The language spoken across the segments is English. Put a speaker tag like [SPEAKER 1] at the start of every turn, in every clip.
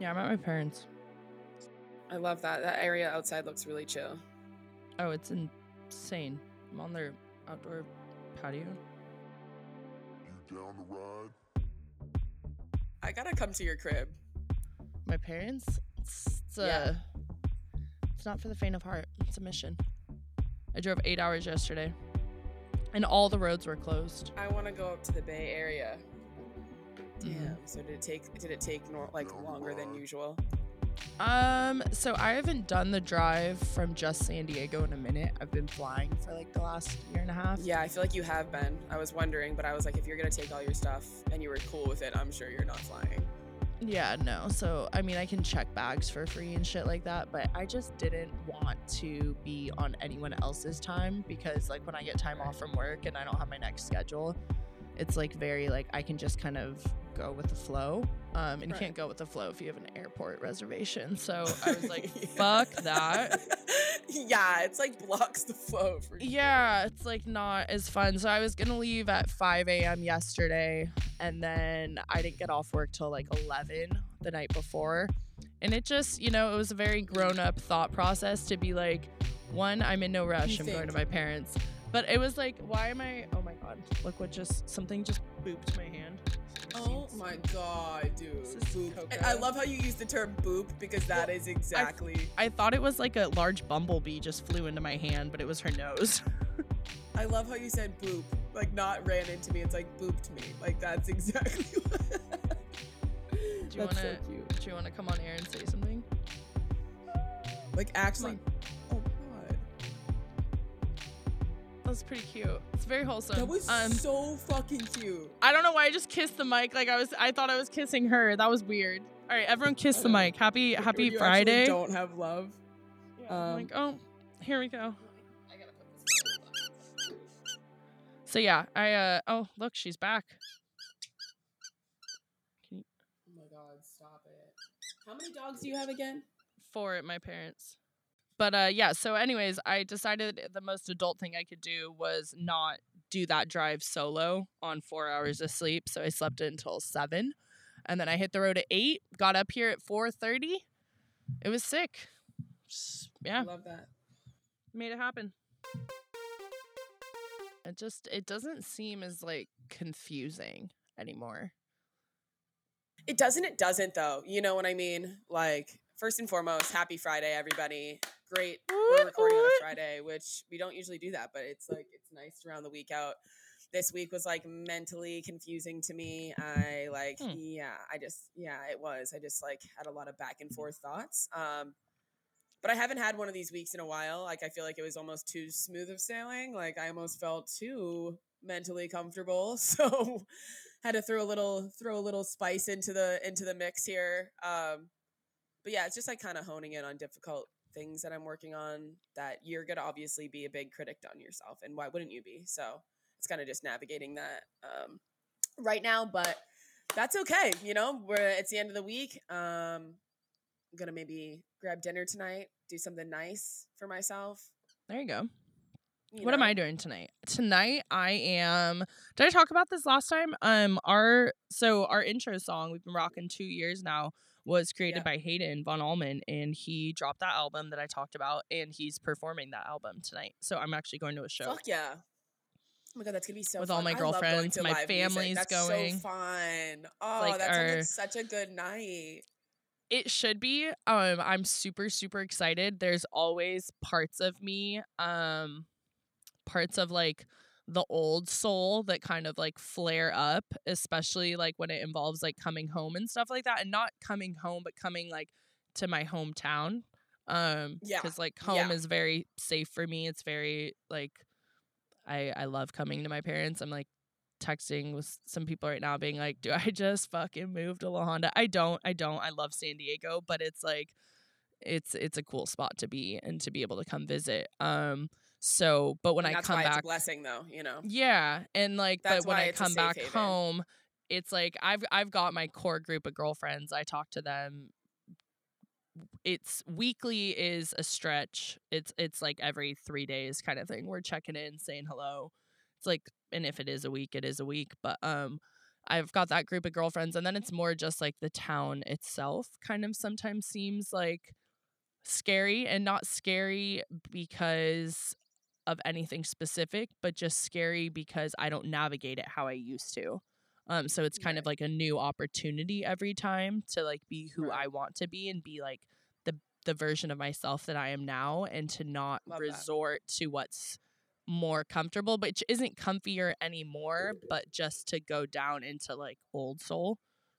[SPEAKER 1] Yeah, I'm at my parents.
[SPEAKER 2] I love that. That area outside looks really chill.
[SPEAKER 1] Oh, it's insane. I'm on their outdoor patio.
[SPEAKER 3] You down to ride?
[SPEAKER 2] I gotta come to your crib.
[SPEAKER 1] My parents? It's, it's,
[SPEAKER 2] Yeah.
[SPEAKER 1] uh, it's not for the faint of heart. It's a mission. I drove eight hours yesterday, and all the roads were closed.
[SPEAKER 2] I want to go up to the Bay Area. Damn. So did it take? Did it take nor- like longer than usual?
[SPEAKER 1] Um, so I haven't done the drive from just San Diego in a minute. I've been flying for like the last year and a half.
[SPEAKER 2] Yeah, I feel like you have been. I was wondering, but I was like, if you're gonna take all your stuff and you were cool with it, I'm sure you're not flying.
[SPEAKER 1] Yeah, no. So, I mean, I can check bags for free and shit like that, but I just didn't want to be on anyone else's time because, like, when I get time off from work and I don't have my next schedule, it's like very, like, I can just kind of go with the flow. Um, and you can't go with the flow if you have an airport reservation. So I was like, fuck that.
[SPEAKER 2] yeah, it's like blocks the flow for sure.
[SPEAKER 1] Yeah, it's like not as fun. So I was gonna leave at 5 a.m. yesterday, and then I didn't get off work till like 11 the night before. And it just, you know, it was a very grown up thought process to be like, one, I'm in no rush.
[SPEAKER 2] You
[SPEAKER 1] I'm going to my parents. But it was like, why am I? Oh my god! Look what just something just booped my hand.
[SPEAKER 2] Oh my god, dude. And I love how you use the term boop because that is exactly.
[SPEAKER 1] I thought it was like a large bumblebee just flew into my hand, but it was her nose.
[SPEAKER 2] I love how you said boop, like not ran into me. It's like booped me. Like that's exactly. What...
[SPEAKER 1] Do you
[SPEAKER 2] That's
[SPEAKER 1] want
[SPEAKER 2] so
[SPEAKER 1] to?
[SPEAKER 2] cute.
[SPEAKER 1] do you want to come on air and say something?
[SPEAKER 2] Like actually. Oh god,
[SPEAKER 1] That was pretty cute. It's very wholesome.
[SPEAKER 2] that was
[SPEAKER 1] um,
[SPEAKER 2] so fucking cute.
[SPEAKER 1] I don't know why I just kissed the mic like I was. I thought I was kissing her. That was weird. All right, everyone, kiss the mic. Happy
[SPEAKER 2] When
[SPEAKER 1] Happy
[SPEAKER 2] actually
[SPEAKER 1] Friday.
[SPEAKER 2] Don't have love.
[SPEAKER 1] Yeah, I'm
[SPEAKER 2] um,
[SPEAKER 1] like, oh, here we go. So yeah, I uh oh look, she's back. Can you,
[SPEAKER 2] Oh my god, stop it. How many dogs do you have again?
[SPEAKER 1] Four at my parents. But uh yeah, so anyways, I decided the most adult thing I could do was not do that drive solo on 4 hours of sleep, so I slept until 7. And then I hit the road at 8, got up here at 4:30. It was sick. Just- yeah,
[SPEAKER 2] Love that.
[SPEAKER 1] made it happen. It just it doesn't seem as like confusing anymore.
[SPEAKER 2] It doesn't. It doesn't though. You know what I mean? Like first and foremost, happy Friday, everybody. Great. We're recording on a Friday, which we don't usually do that, but it's like it's nice to round the week out. This week was like mentally confusing to me. I like,
[SPEAKER 1] Hmm.
[SPEAKER 2] yeah, I just, yeah, it was. I just like had a lot of back and forth thoughts. Um, but I haven't had one of these weeks in a while. Like I feel like it was almost too smooth of sailing. Like I almost felt too mentally comfortable. So had to throw a little throw a little spice into the into the mix here. Um, but yeah, it's just like kind of honing in on difficult things that I'm working on that you're gonna obviously be a big critic on yourself, and why wouldn't you be? So it's kind of just navigating that um, right now, but that's okay. You know, we're it's the end of the week. Um, I'm gonna maybe grab dinner tonight, do something nice for myself.
[SPEAKER 1] There you go.
[SPEAKER 2] you
[SPEAKER 1] what am? I doing tonight? Tonight I am Did I talk about this last time? Um our so our intro song we've been rocking 2 years now was created by Hayden Von Almen and he dropped that album that I talked about and he's performing that album tonight. So I'm actually going to a show.
[SPEAKER 2] Fuck yeah. Oh my god, that's gonna be so
[SPEAKER 1] With
[SPEAKER 2] fun.
[SPEAKER 1] all my
[SPEAKER 2] I love going
[SPEAKER 1] girlfriends, my family's
[SPEAKER 2] That's
[SPEAKER 1] going.
[SPEAKER 2] So fun. Oh,
[SPEAKER 1] like
[SPEAKER 2] that sounds
[SPEAKER 1] our-
[SPEAKER 2] like such a good night.
[SPEAKER 1] It should be. Um I'm super super excited. There's always parts of me um parts of like the old soul that kind of like flare up, especially like when it involves like coming home and stuff like that and not coming home but coming like to my hometown. Um
[SPEAKER 2] Yeah,
[SPEAKER 1] cuz like home
[SPEAKER 2] yeah.
[SPEAKER 1] is very safe for me. It's very like I I love coming to my parents. I'm like texting with some people right now being like, "Do I just fucking move to La Honda?" I don't. I don't. I love San Diego, but it's like it's it's a cool spot to be and to be able to come visit. Um so but when
[SPEAKER 2] And
[SPEAKER 1] I come
[SPEAKER 2] why it's a
[SPEAKER 1] back
[SPEAKER 2] blessing, though. You know.
[SPEAKER 1] yeah, and like
[SPEAKER 2] That's
[SPEAKER 1] but when I come back
[SPEAKER 2] haven.
[SPEAKER 1] home, it's like I've I've got my core group of girlfriends. I talk to them it's weekly is a stretch. It's it's like every 3 days kind of thing. We're checking in, saying hello. It's like and if it is a week, it is a week, but um I've got that group of girlfriends, and then it's more just like the town itself kind of sometimes seems like scary and not scary because of anything specific, but just scary because I don't navigate it how I used to. Um, so it's kind of like a new opportunity every time to like be who
[SPEAKER 2] Right.
[SPEAKER 1] I want to be and be like the the version of myself that I am now and to not
[SPEAKER 2] Love that.
[SPEAKER 1] resort to what's more comfortable, which isn't comfier anymore, but just to go down into like old soul.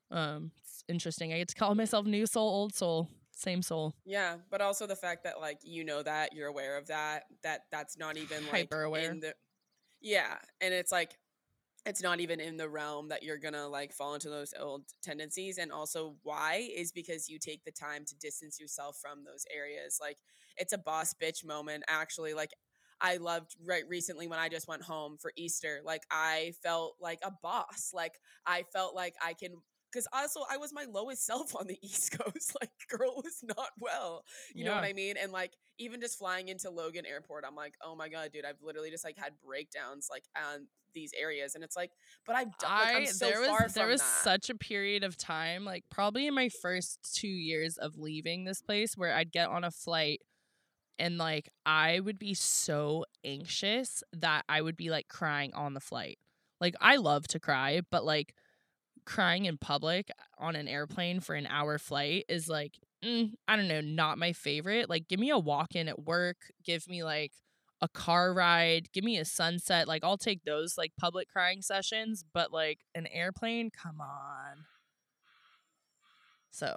[SPEAKER 1] Um, it's interesting. I get to call myself new soul, old soul, same soul.
[SPEAKER 2] Yeah, but also the fact that like you know that you're aware of that that that's not even like
[SPEAKER 1] Hyper aware.
[SPEAKER 2] in the yeah, and it's like it's not even in the realm that you're gonna like fall into those old tendencies and also why is because you take the time to distance yourself from those areas like it's a boss bitch moment actually like i loved right recently when i just went home for easter like i felt like a boss like i felt like i can because also i was my lowest self on the east coast like girl was not well you know what i mean and like even just flying into logan airport i'm like oh my god dude i've literally just like had breakdowns like on these areas and it's like but i've done like, i'm so
[SPEAKER 1] there was
[SPEAKER 2] far
[SPEAKER 1] there was
[SPEAKER 2] that.
[SPEAKER 1] such a period of time, like probably in my first two years of leaving this place, where I'd get on a flight and like I would be so anxious that I would be like crying on the flight. Like I love to cry, but like crying in public on an airplane for an hour flight is like mm, I don't know, not my favorite. Like give me a walk in at work, give me like a car ride, give me a sunset. Like I'll take those like public crying sessions, but like an airplane, come on. So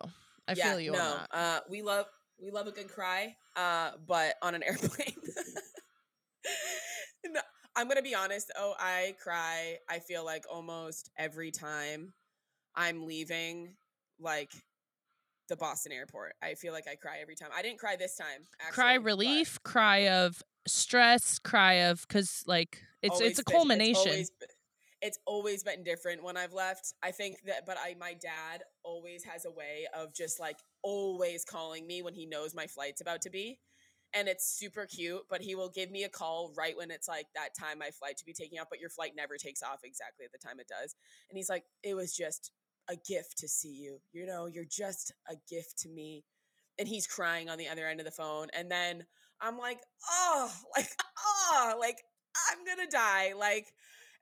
[SPEAKER 1] I
[SPEAKER 2] yeah,
[SPEAKER 1] feel you
[SPEAKER 2] no,
[SPEAKER 1] on that.
[SPEAKER 2] Uh, we love we love a good cry, uh, but on an airplane. I'm gonna be honest. Oh, I cry. I feel like almost every time I'm leaving, like the Boston airport. I feel like I cry every time. I didn't cry this time. Actually,
[SPEAKER 1] cry relief, cry of stress, cry of cuz like it's
[SPEAKER 2] always
[SPEAKER 1] it's a
[SPEAKER 2] been-
[SPEAKER 1] culmination.
[SPEAKER 2] always been- It's always been different when I've left. I think that, but I, my dad always has a way of just like always calling me when he knows my flight's about to be. And it's super cute, but he will give me a call right when it's like that time my flight to be taking off, but your flight never takes off exactly at the time it does. And he's like, it was just a gift to see you. You know, you're just a gift to me. And he's crying on the other end of the phone. And then I'm like, oh, like, oh, like I'm gonna die. Like,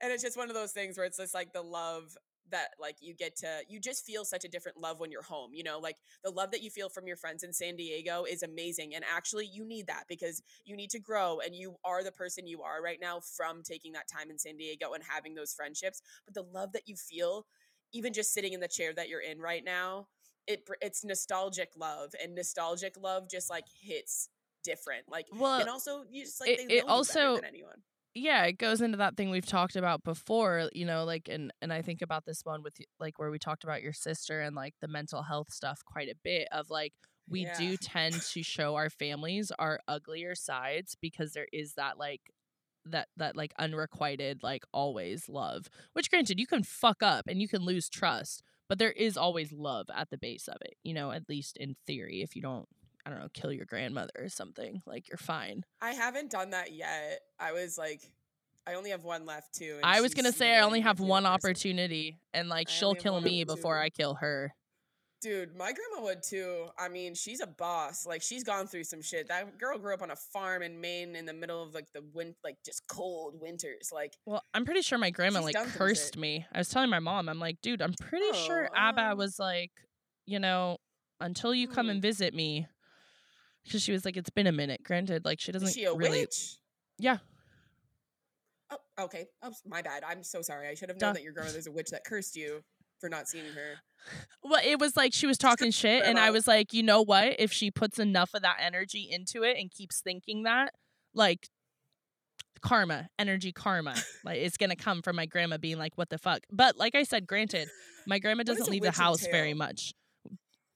[SPEAKER 2] and it's just one of those things where it's just like the love that like you get to you just feel such a different love when you're home you know like the love that you feel from your friends in san diego is amazing and actually you need that because you need to grow and you are the person you are right now from taking that time in san diego and having those friendships but the love that you feel even just sitting in the chair that you're in right now it it's nostalgic love and nostalgic love just like hits different like
[SPEAKER 1] well,
[SPEAKER 2] and also you just like
[SPEAKER 1] it- it
[SPEAKER 2] know you better
[SPEAKER 1] also-
[SPEAKER 2] than anyone
[SPEAKER 1] yeah it goes into that thing we've talked about before you know like and and i think about this one with like where we talked about your sister and like the mental health stuff quite a bit of like we
[SPEAKER 2] Yeah.
[SPEAKER 1] do tend to show our families our uglier sides because there is that like that that like unrequited like always love which granted you can fuck up and you can lose trust but there is always love at the base of it you know at least in theory if you don't i don't know kill your grandmother or something like you're fine
[SPEAKER 2] I haven't done that yet. I was like, I only have one left too.
[SPEAKER 1] I was gonna say I only have one opportunity, and like
[SPEAKER 2] I
[SPEAKER 1] she'll kill me before I kill her.
[SPEAKER 2] Dude, my grandma would too. I mean, she's a boss. Like she's gone through some shit. That girl grew up on a farm in Maine in the middle of like the wind, like just cold winters. Like,
[SPEAKER 1] Well, I'm pretty sure my grandma like cursed me. I was telling my mom, I'm like, dude, I'm pretty sure
[SPEAKER 2] Oh,
[SPEAKER 1] Abba
[SPEAKER 2] um,
[SPEAKER 1] was like, you know, until you come and visit me, because she was like, it's been a minute. Granted, like she doesn't
[SPEAKER 2] is she a
[SPEAKER 1] really.
[SPEAKER 2] witch?
[SPEAKER 1] Yeah,
[SPEAKER 2] Oh, okay. Oh, my bad. I'm so sorry. I should have
[SPEAKER 1] Duh.
[SPEAKER 2] known that your grandmother's a witch that cursed you for not seeing her.
[SPEAKER 1] Well, it was like she was talking shit, and I was like, you know what? If she puts enough of that energy into it and keeps thinking that, like, karma, energy karma, like it's gonna come from my grandma being like, what the fuck? But like I said, granted, my grandma
[SPEAKER 2] does
[SPEAKER 1] doesn't leave the house very much.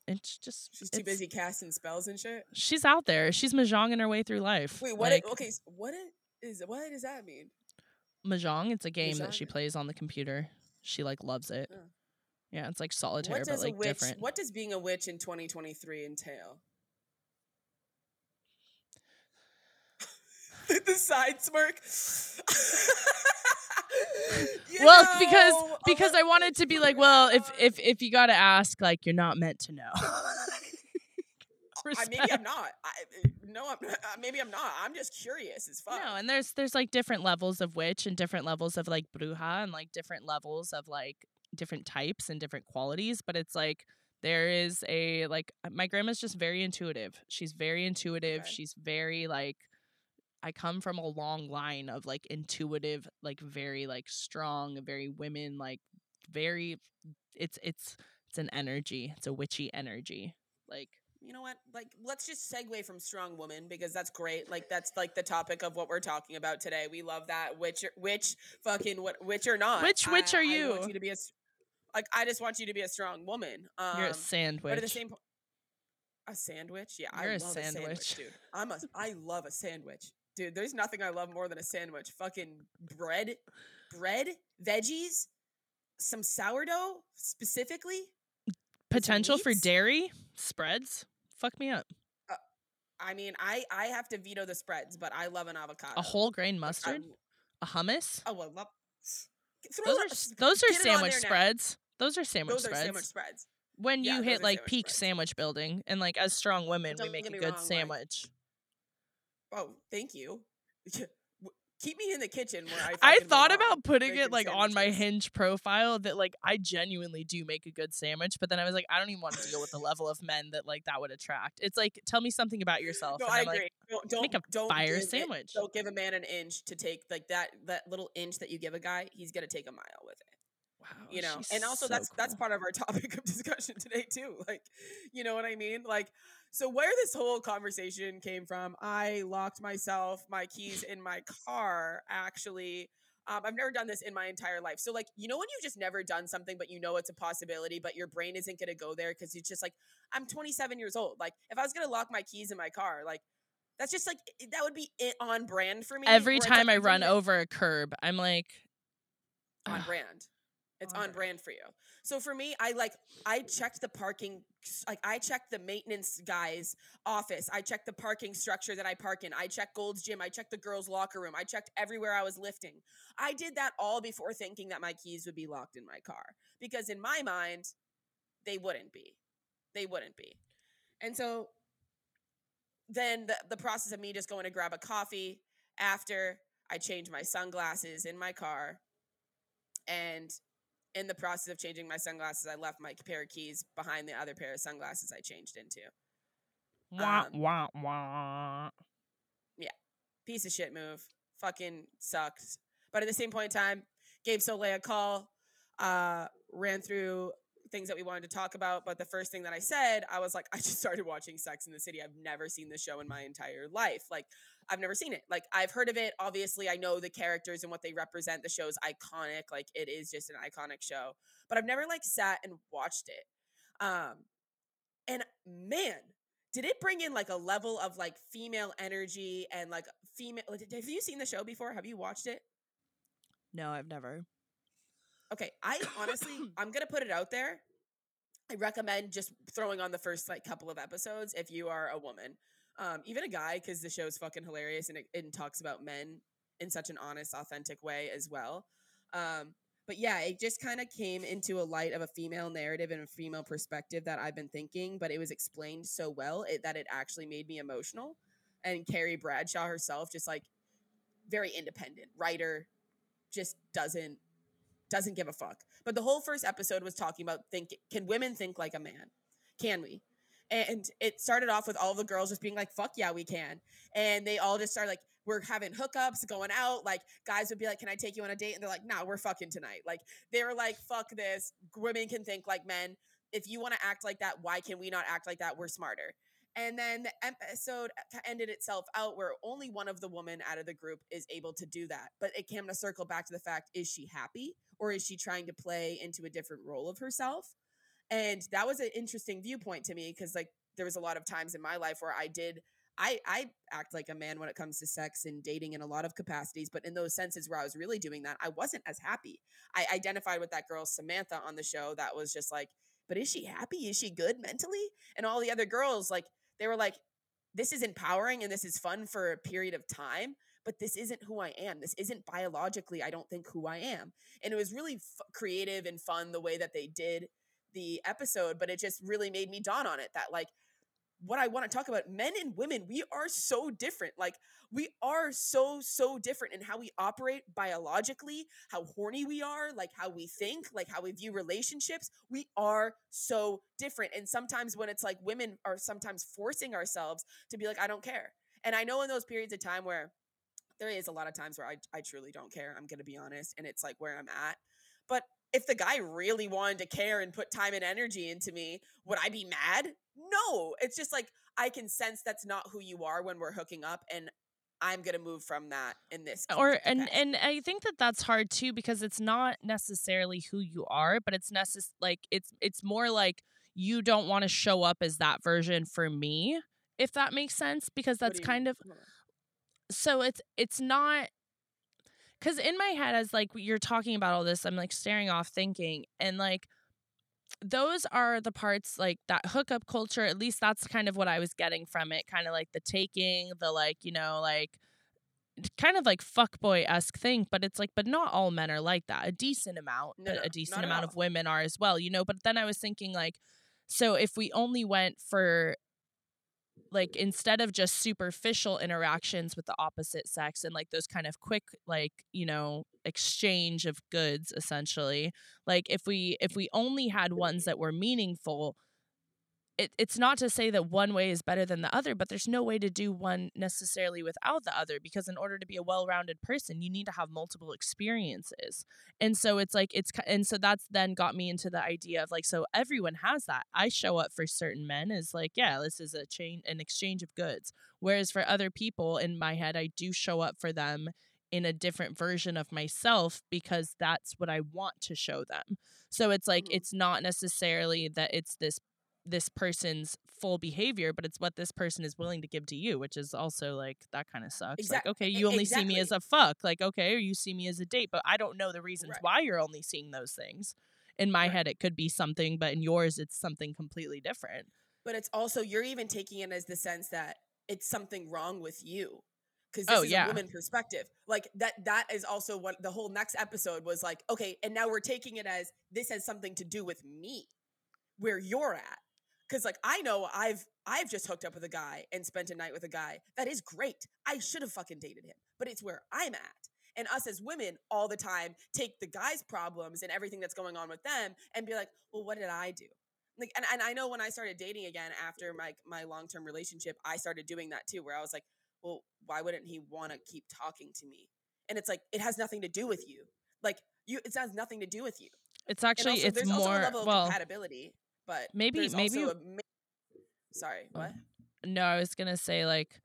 [SPEAKER 1] It's just
[SPEAKER 2] She's too busy casting spells and shit.
[SPEAKER 1] She's out there. She's mahjonging her way through life.
[SPEAKER 2] Wait, what?
[SPEAKER 1] Like,
[SPEAKER 2] it, okay, what it is? What does that mean?
[SPEAKER 1] mahjong? It's a game that she plays on the computer. She like loves it.
[SPEAKER 2] Oh.
[SPEAKER 1] Yeah, it's like solitaire, but like
[SPEAKER 2] witch?
[SPEAKER 1] different.
[SPEAKER 2] What does being a witch in 2023 entail? the, the side smirk.
[SPEAKER 1] Well, because
[SPEAKER 2] know,
[SPEAKER 1] because
[SPEAKER 2] oh
[SPEAKER 1] I wanted to be like, well, if if if you got to ask, like you're not meant to know.
[SPEAKER 2] I, maybe I'm not. I, uh, no, I'm uh, Maybe I'm not. I'm just curious as fuck.
[SPEAKER 1] No, and there's there's like different levels of witch and different levels of like bruja and like different levels of like different types and different qualities, but it's like there is a like uh, my grandma's just very intuitive. She's very intuitive.
[SPEAKER 2] Okay.
[SPEAKER 1] She's very like I come from a long line of like intuitive, like very like strong, very women like very it's it's it's an energy. It's a witchy energy. Like
[SPEAKER 2] you know what? Like, let's just segue from strong woman because that's great. Like, that's like the topic of what we're talking about today. We love that. Which, which fucking what? Which or not?
[SPEAKER 1] Which which
[SPEAKER 2] I-
[SPEAKER 1] are
[SPEAKER 2] I
[SPEAKER 1] you?
[SPEAKER 2] want you to be a like. I just want you to be a strong woman. Um,
[SPEAKER 1] you're a sandwich.
[SPEAKER 2] But at the same point, a sandwich. Yeah,
[SPEAKER 1] You're
[SPEAKER 2] I
[SPEAKER 1] a
[SPEAKER 2] love a sandwich,
[SPEAKER 1] sandwich.
[SPEAKER 2] dude. I'm a. I love a sandwich, dude. There's nothing I love more than a sandwich. Fucking bread, bread, veggies, some sourdough specifically.
[SPEAKER 1] Potential for dairy spreads. Fuck me up.
[SPEAKER 2] Uh, I mean, I I have to veto the spreads, but I love an avocado.
[SPEAKER 1] A whole grain mustard, a hummus.
[SPEAKER 2] oh well, love.
[SPEAKER 1] Those are
[SPEAKER 2] on-
[SPEAKER 1] s-
[SPEAKER 2] s-
[SPEAKER 1] those are sandwich spreads. Those are sandwich
[SPEAKER 2] Those are
[SPEAKER 1] spreads.
[SPEAKER 2] sandwich spreads.
[SPEAKER 1] when
[SPEAKER 2] yeah,
[SPEAKER 1] you hit like peak
[SPEAKER 2] spreads.
[SPEAKER 1] sandwich building, and like as strong women, we make a good
[SPEAKER 2] wrong, like-
[SPEAKER 1] sandwich.
[SPEAKER 2] Oh, thank you. Keep me in the kitchen where I.
[SPEAKER 1] I thought about putting it like on my hinge profile that like I genuinely do make a good sandwich, but then I was like, I don't even want to deal with the level of men that like that would attract. It's like, tell me something about yourself.
[SPEAKER 2] No,
[SPEAKER 1] and
[SPEAKER 2] I
[SPEAKER 1] I'm
[SPEAKER 2] agree.
[SPEAKER 1] like,
[SPEAKER 2] don't don't,
[SPEAKER 1] make a
[SPEAKER 2] don't
[SPEAKER 1] fire
[SPEAKER 2] give it-
[SPEAKER 1] sandwich.
[SPEAKER 2] don't give a man an inch to take like that that little inch that you give a guy. He's gonna take a mile with it.
[SPEAKER 1] wow,
[SPEAKER 2] you know and also
[SPEAKER 1] so
[SPEAKER 2] that's that's part of our topic of discussion today too like you know what i mean like so where this whole conversation came from i locked myself my keys in my car actually. Um, i've never done this in my entire life. So like you know when you've just never done something but you know it's a possibility but your brain isn't going to go there because it's just like i'm 27 years old. Like if i was going to lock my keys in my car like that's just like that would be it on brand for me
[SPEAKER 1] Every time
[SPEAKER 2] like,
[SPEAKER 1] I run over a curb, I'm like,
[SPEAKER 2] on brand. It's
[SPEAKER 1] On
[SPEAKER 2] on
[SPEAKER 1] brand.
[SPEAKER 2] for you. So for me, I like I checked the parking like I checked the maintenance guy's office. I checked the parking structure that I park in. I checked Gold's gym. I checked the girls' locker room. I checked everywhere I was lifting. I did that all before thinking that my keys would be locked in my car because in my mind they wouldn't be. They wouldn't be. And so then the, the process of me just going to grab a coffee after I change my sunglasses in my car and in the process of changing my sunglasses, I left my pair of keys behind the other pair of sunglasses I changed into.
[SPEAKER 1] wah
[SPEAKER 2] Um,
[SPEAKER 1] wah wah.
[SPEAKER 2] Piece of shit move. Fucking sucks. But at the same point in time, gave Soleil a call, uh, ran through things that we wanted to talk about. But the first thing that I said, I was like, I just started watching Sex in the City. I've never seen this show in my entire life. Like, I've never seen it. Like, I've heard of it. Obviously, I know the characters and what they represent. The show's iconic. Like, it is just an iconic show. But I've never like sat and watched it. Um, and man, did it bring in like a level of like female energy and like female? Have you seen the show before? Have you watched it?
[SPEAKER 1] No, I've never.
[SPEAKER 2] Okay, I honestly, I'm gonna put it out there. I recommend just throwing on the first like couple of episodes if you are a woman, um, even a guy, because the show is fucking hilarious and it, it talks about men in such an honest, authentic way as well. Um, but yeah, it just kind of came into a light of a female narrative and a female perspective that I've been thinking, but it was explained so well it, that it actually made me emotional. And Carrie Bradshaw herself, just like very independent writer, just doesn't doesn't give a fuck. But the whole first episode was talking about think can women think like a man? Can we? And it started off with all the girls just being like, fuck yeah, we can. And they all just started like, we're having hookups, going out. Like guys would be like, Can I take you on a date? And they're like, nah, we're fucking tonight. Like they were like, fuck this. Women can think like men. If you want to act like that, why can we not act like that? We're smarter. And then the episode ended itself out where only one of the women out of the group is able to do that. But it came to circle back to the fact is she happy or is she trying to play into a different role of herself? And that was an interesting viewpoint to me because, like, there was a lot of times in my life where I did. I, I act like a man when it comes to sex and dating in a lot of capacities, but in those senses where I was really doing that, I wasn't as happy. I identified with that girl, Samantha, on the show that was just like, but is she happy? Is she good mentally? And all the other girls, like, they were like, this is empowering and this is fun for a period of time, but this isn't who I am. This isn't biologically, I don't think, who I am. And it was really f- creative and fun the way that they did the episode, but it just really made me dawn on it that, like, what I want to talk about, men and women, we are so different. Like, we are so, so different in how we operate biologically, how horny we are, like how we think, like how we view relationships. We are so different. And sometimes when it's like women are sometimes forcing ourselves to be like, I don't care. And I know in those periods of time where there is a lot of times where I, I truly don't care, I'm going to be honest. And it's like where I'm at. But if the guy really wanted to care and put time and energy into me, would I be mad? No. It's just like I can sense that's not who you are when we're hooking up and I'm going to move from that in this
[SPEAKER 1] or and and I think that that's hard too because it's not necessarily who you are, but it's necess- like it's it's more like you don't want to show up as that version for me, if that makes sense because that's kind mean? of so it's it's not because in my head as like you're talking about all this i'm like staring off thinking and like those are the parts like that hookup culture at least that's kind of what i was getting from it kind of like the taking the like you know like kind of like fuckboy-esque thing but it's like but not all men are like that a decent amount
[SPEAKER 2] no,
[SPEAKER 1] but a decent amount of women are as well you know but then i was thinking like so if we only went for like instead of just superficial interactions with the opposite sex and like those kind of quick like you know exchange of goods essentially like if we if we only had ones that were meaningful it, it's not to say that one way is better than the other, but there's no way to do one necessarily without the other because in order to be a well-rounded person, you need to have multiple experiences. And so it's like it's and so that's then got me into the idea of like so everyone has that. I show up for certain men is like, yeah, this is a chain an exchange of goods. Whereas for other people in my head, I do show up for them in a different version of myself because that's what I want to show them. So it's like mm-hmm. it's not necessarily that it's this this person's full behavior, but it's what this person is willing to give to you, which is also like that kind of sucks. Exactly. Like, okay, you only exactly. see me as a fuck. Like, okay, or you see me as a date, but I don't know the reasons right. why you're only seeing those things. In my right. head, it could be something, but in yours, it's something completely different.
[SPEAKER 2] But it's also you're even taking it as the sense that it's something wrong with you because this oh, is yeah. a woman perspective. Like that that is also what the whole next episode was like, okay, and now we're taking it as this has something to do with me, where you're at because like I know I've I've just hooked up with a guy and spent a night with a guy. That is great. I should have fucking dated him, but it's where I'm at. And us as women all the time take the guy's problems and everything that's going on with them and be like, well, what did I do? Like, and, and I know when I started dating again after my my long term relationship, I started doing that too, where I was like, well, why wouldn't he want to keep talking to me? And it's like it has nothing to do with you. Like you, it has nothing to do with you.
[SPEAKER 1] It's actually also, it's more well
[SPEAKER 2] compatibility but
[SPEAKER 1] maybe maybe a,
[SPEAKER 2] sorry oh, what?
[SPEAKER 1] no i was gonna say like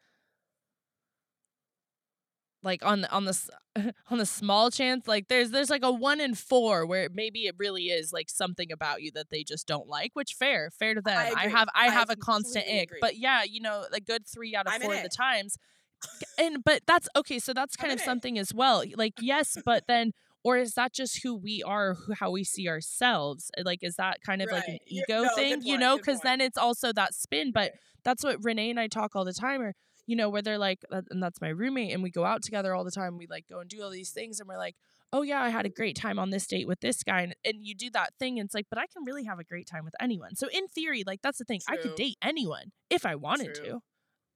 [SPEAKER 1] like on the on the on the small chance like there's there's like a one in four where maybe it really is like something about you that they just don't like which fair fair to them. I, I have i, I have a constant ick agree. but yeah you know a good three out of I'm four of the times and but that's okay so that's kind I'm of something as well like yes but then or is that just who we are who, how we see ourselves uh, like is that kind of right. like an ego no, thing you know because then it's also that spin but that's what renee and i talk all the time or you know where they're like and that's my roommate and we go out together all the time we like go and do all these things and we're like oh yeah i had a great time on this date with this guy and, and you do that thing and it's like but i can really have a great time with anyone so in theory like that's the thing True. i could date anyone if i wanted True. to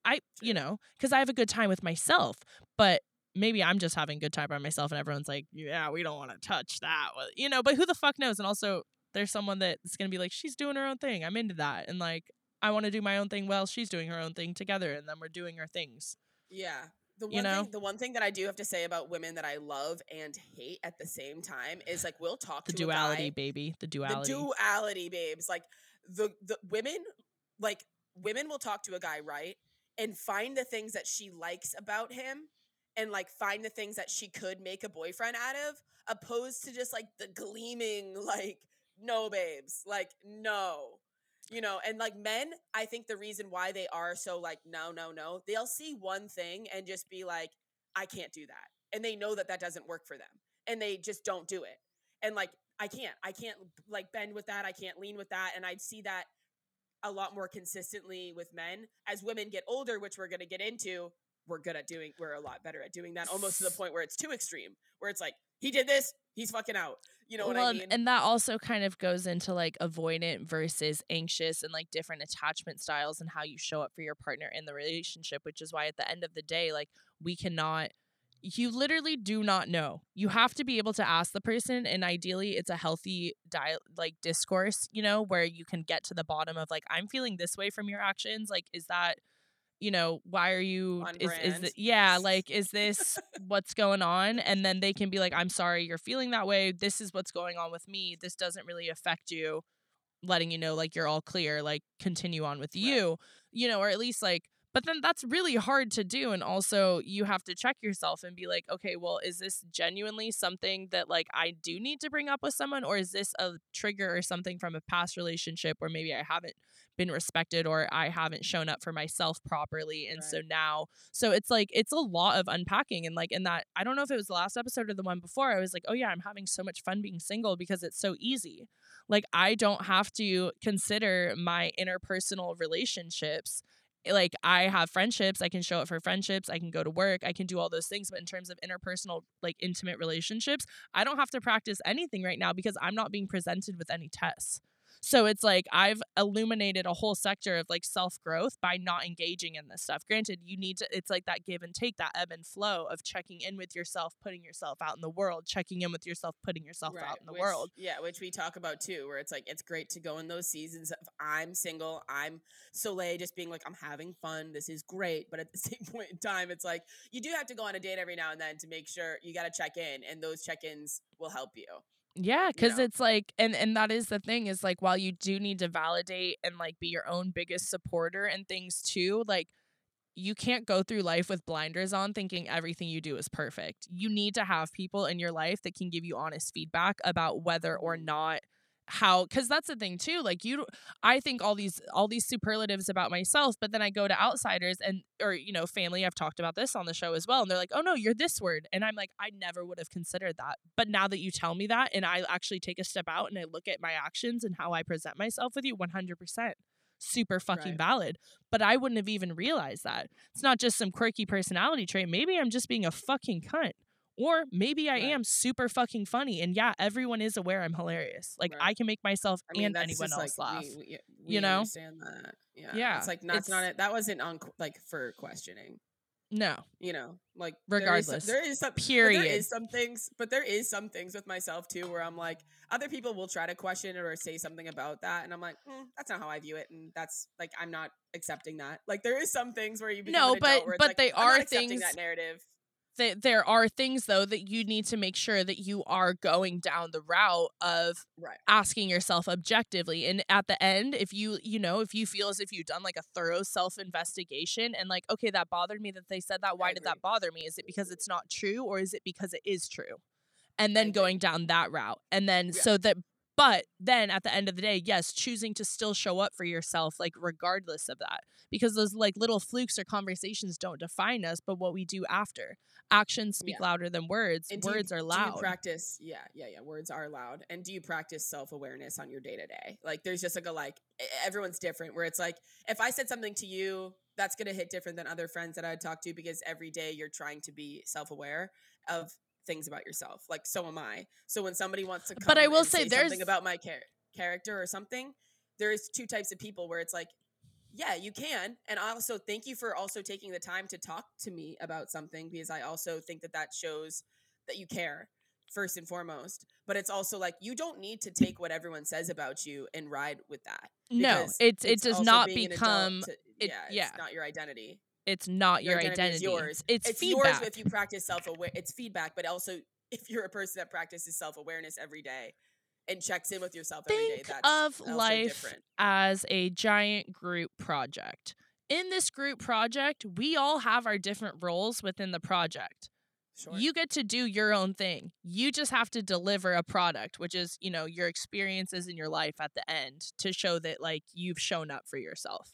[SPEAKER 1] I, True. you know, because I have a good time with myself. But maybe I'm just having good time by myself and everyone's like, yeah, we don't want to touch that. You know, but who the fuck knows? And also, there's someone that's going to be like, she's doing her own thing. I'm into that. And like, I want to do my own thing while she's doing her own thing together. And then we're doing our things.
[SPEAKER 2] Yeah. The one you know? thing, the one thing that I do have to say about women that I love and hate at the same time is like we'll talk
[SPEAKER 1] the
[SPEAKER 2] to
[SPEAKER 1] duality, baby, the duality,
[SPEAKER 2] the duality, babes. Like the the women, like women will talk to a guy, right, and find the things that she likes about him, and like find the things that she could make a boyfriend out of opposed to just like the gleaming like no babes like no you know and like men i think the reason why they are so like no no no they'll see one thing and just be like i can't do that and they know that that doesn't work for them and they just don't do it and like i can't i can't like bend with that i can't lean with that and i'd see that a lot more consistently with men. As women get older which we're going to get into we're good at doing we're a lot better at doing that almost to the point where it's too extreme where it's like he did this he's fucking out. You know what
[SPEAKER 1] well,
[SPEAKER 2] i mean?
[SPEAKER 1] and that also kind of goes into like avoidant versus anxious and like different attachment styles and how you show up for your partner in the relationship, which is why at the end of the day, like we cannot you literally do not know. You have to be able to ask the person and ideally it's a healthy dial like discourse, you know, where you can get to the bottom of like I'm feeling this way from your actions, like is that you know, why are you
[SPEAKER 2] On
[SPEAKER 1] is is it yeah, like is this what's going on? And then they can be like, I'm sorry you're feeling that way. This is what's going on with me. This doesn't really affect you. Letting you know like you're all clear, like continue on with
[SPEAKER 2] Right.
[SPEAKER 1] you, you know, or at least like but then that's really hard to do and also you have to check yourself and be like okay well is this genuinely something that like i do need to bring up with someone or is this a trigger or something from a past relationship where maybe i haven't been respected or i haven't shown up for myself properly and so now so it's like it's a lot of unpacking and like in that i don't know if it was the last episode or the one before i was like oh yeah i'm having so much fun being single because it's so easy like i don't have to consider my interpersonal relationships eh, like I have friendships, I can show up for friendships, I can go to work, I can do all those things, but in terms of interpersonal like intimate relationships, I don't have to practice anything right now because I'm not being presented with any tests. So it's like I've illuminated a whole sector of like self-growth by not engaging in this stuff. Granted, you need to it's like that give and take, that ebb and flow of checking in with yourself, putting yourself out in the world, checking in with yourself, putting yourself out in the
[SPEAKER 2] which-
[SPEAKER 1] world.
[SPEAKER 2] Yeah, which we talk about too, where it's like it's great to go in those seasons of I'm single, I'm Soleil, just being like I'm having fun, this is great, but at the same point in time, it's like you do have to go on a date every now and then to make sure you got to check in, and those check-ins will help you.
[SPEAKER 1] Yeah, because
[SPEAKER 2] know?
[SPEAKER 1] it's like, and and that is the thing is like, while you do need to validate and like be your own biggest supporter and things too, like you can't go through life with blinders on thinking everything you do is perfect. You need to have people in your life that can give you honest feedback about whether or
[SPEAKER 2] Mhm.
[SPEAKER 1] not how because that's the thing too like you i think all these all these superlatives about myself but then i go to outsiders and or you know family i've talked about this on the show as well and they're like oh no you're this word and i'm like i never would have considered that but now that you tell me that and i actually take a step out and i look at my actions and how i present myself with you 100% super fucking
[SPEAKER 2] Right.
[SPEAKER 1] valid but i wouldn't have even realized that it's not just some quirky personality trait maybe i'm just being a fucking cunt or maybe I
[SPEAKER 2] Right.
[SPEAKER 1] am super fucking funny. And yeah, everyone is aware I'm hilarious. Like
[SPEAKER 2] Right.
[SPEAKER 1] I can make myself
[SPEAKER 2] I mean,
[SPEAKER 1] and anyone else
[SPEAKER 2] like
[SPEAKER 1] laugh.
[SPEAKER 2] we, we, we
[SPEAKER 1] you know?
[SPEAKER 2] understand that. Yeah,
[SPEAKER 1] Yeah,
[SPEAKER 2] It's like that's not
[SPEAKER 1] it's-
[SPEAKER 2] it. That wasn't on like for questioning.
[SPEAKER 1] no,
[SPEAKER 2] You know, like
[SPEAKER 1] Regardless.
[SPEAKER 2] there is some, there is some
[SPEAKER 1] Period.
[SPEAKER 2] There is some things, but there is some things with myself too where I'm like, other people will try to question it or say something about that, and I'm like, mm, that's not how I view it, and that's like I'm not accepting that. Like there is some things where you become
[SPEAKER 1] No,
[SPEAKER 2] an adult
[SPEAKER 1] but- but
[SPEAKER 2] like,
[SPEAKER 1] they
[SPEAKER 2] I'm
[SPEAKER 1] are
[SPEAKER 2] not
[SPEAKER 1] things-
[SPEAKER 2] that narrative.
[SPEAKER 1] Th- there are things though that you need to make sure that you are going down the route of
[SPEAKER 2] Right.
[SPEAKER 1] asking yourself objectively and at the end if you you know if you feel as if you've done like a thorough self investigation and like okay that bothered me that they said that why did that bother me is it because it's not true or is it because it is true and then going down that route and then
[SPEAKER 2] Yeah.
[SPEAKER 1] so that but then at the end of the day yes choosing to still show up for yourself like regardless of that because those like little flukes or conversations don't define us but what we do after actions speak
[SPEAKER 2] Yeah.
[SPEAKER 1] louder than words
[SPEAKER 2] And do you-
[SPEAKER 1] words are
[SPEAKER 2] Do
[SPEAKER 1] loud
[SPEAKER 2] you practice? Yeah, yeah, yeah. Words are loud. And do you practice self awareness on your day to day? Like, there's just like a like everyone's different. Where it's like, if I said something to you, that's gonna hit different than other friends that I talk to because every day you're trying to be self aware of things about yourself. Like, so am I. So when somebody wants to, come
[SPEAKER 1] But I will say
[SPEAKER 2] something
[SPEAKER 1] there's-
[SPEAKER 2] about my char- character or something. There's two types of people where it's like. Yeah, you can. And I also thank you for also taking the time to talk to me about something because I also think that that shows that you care first and foremost. But it's also like you don't need to take what everyone says about you and ride with that.
[SPEAKER 1] no
[SPEAKER 2] because
[SPEAKER 1] it's, it does not
[SPEAKER 2] being an adult
[SPEAKER 1] become
[SPEAKER 2] to-
[SPEAKER 1] it-
[SPEAKER 2] yeah, it's
[SPEAKER 1] yeah.
[SPEAKER 2] not your identity.
[SPEAKER 1] It's not your,
[SPEAKER 2] identity
[SPEAKER 1] identity,
[SPEAKER 2] is yours.
[SPEAKER 1] it's,
[SPEAKER 2] It's
[SPEAKER 1] feedback
[SPEAKER 2] yours if you practice self aware. It's feedback, but also if you're a person that practices self awareness every day and checks in with yourself every day,
[SPEAKER 1] think
[SPEAKER 2] that's
[SPEAKER 1] of
[SPEAKER 2] also
[SPEAKER 1] life
[SPEAKER 2] different.
[SPEAKER 1] as a giant group project. In this group project, we all have our different roles within the project.
[SPEAKER 2] Sure.
[SPEAKER 1] You get to do your own thing. You just have to deliver a product, which is, you know, your experiences in your life at the end to show that like you've shown up for yourself.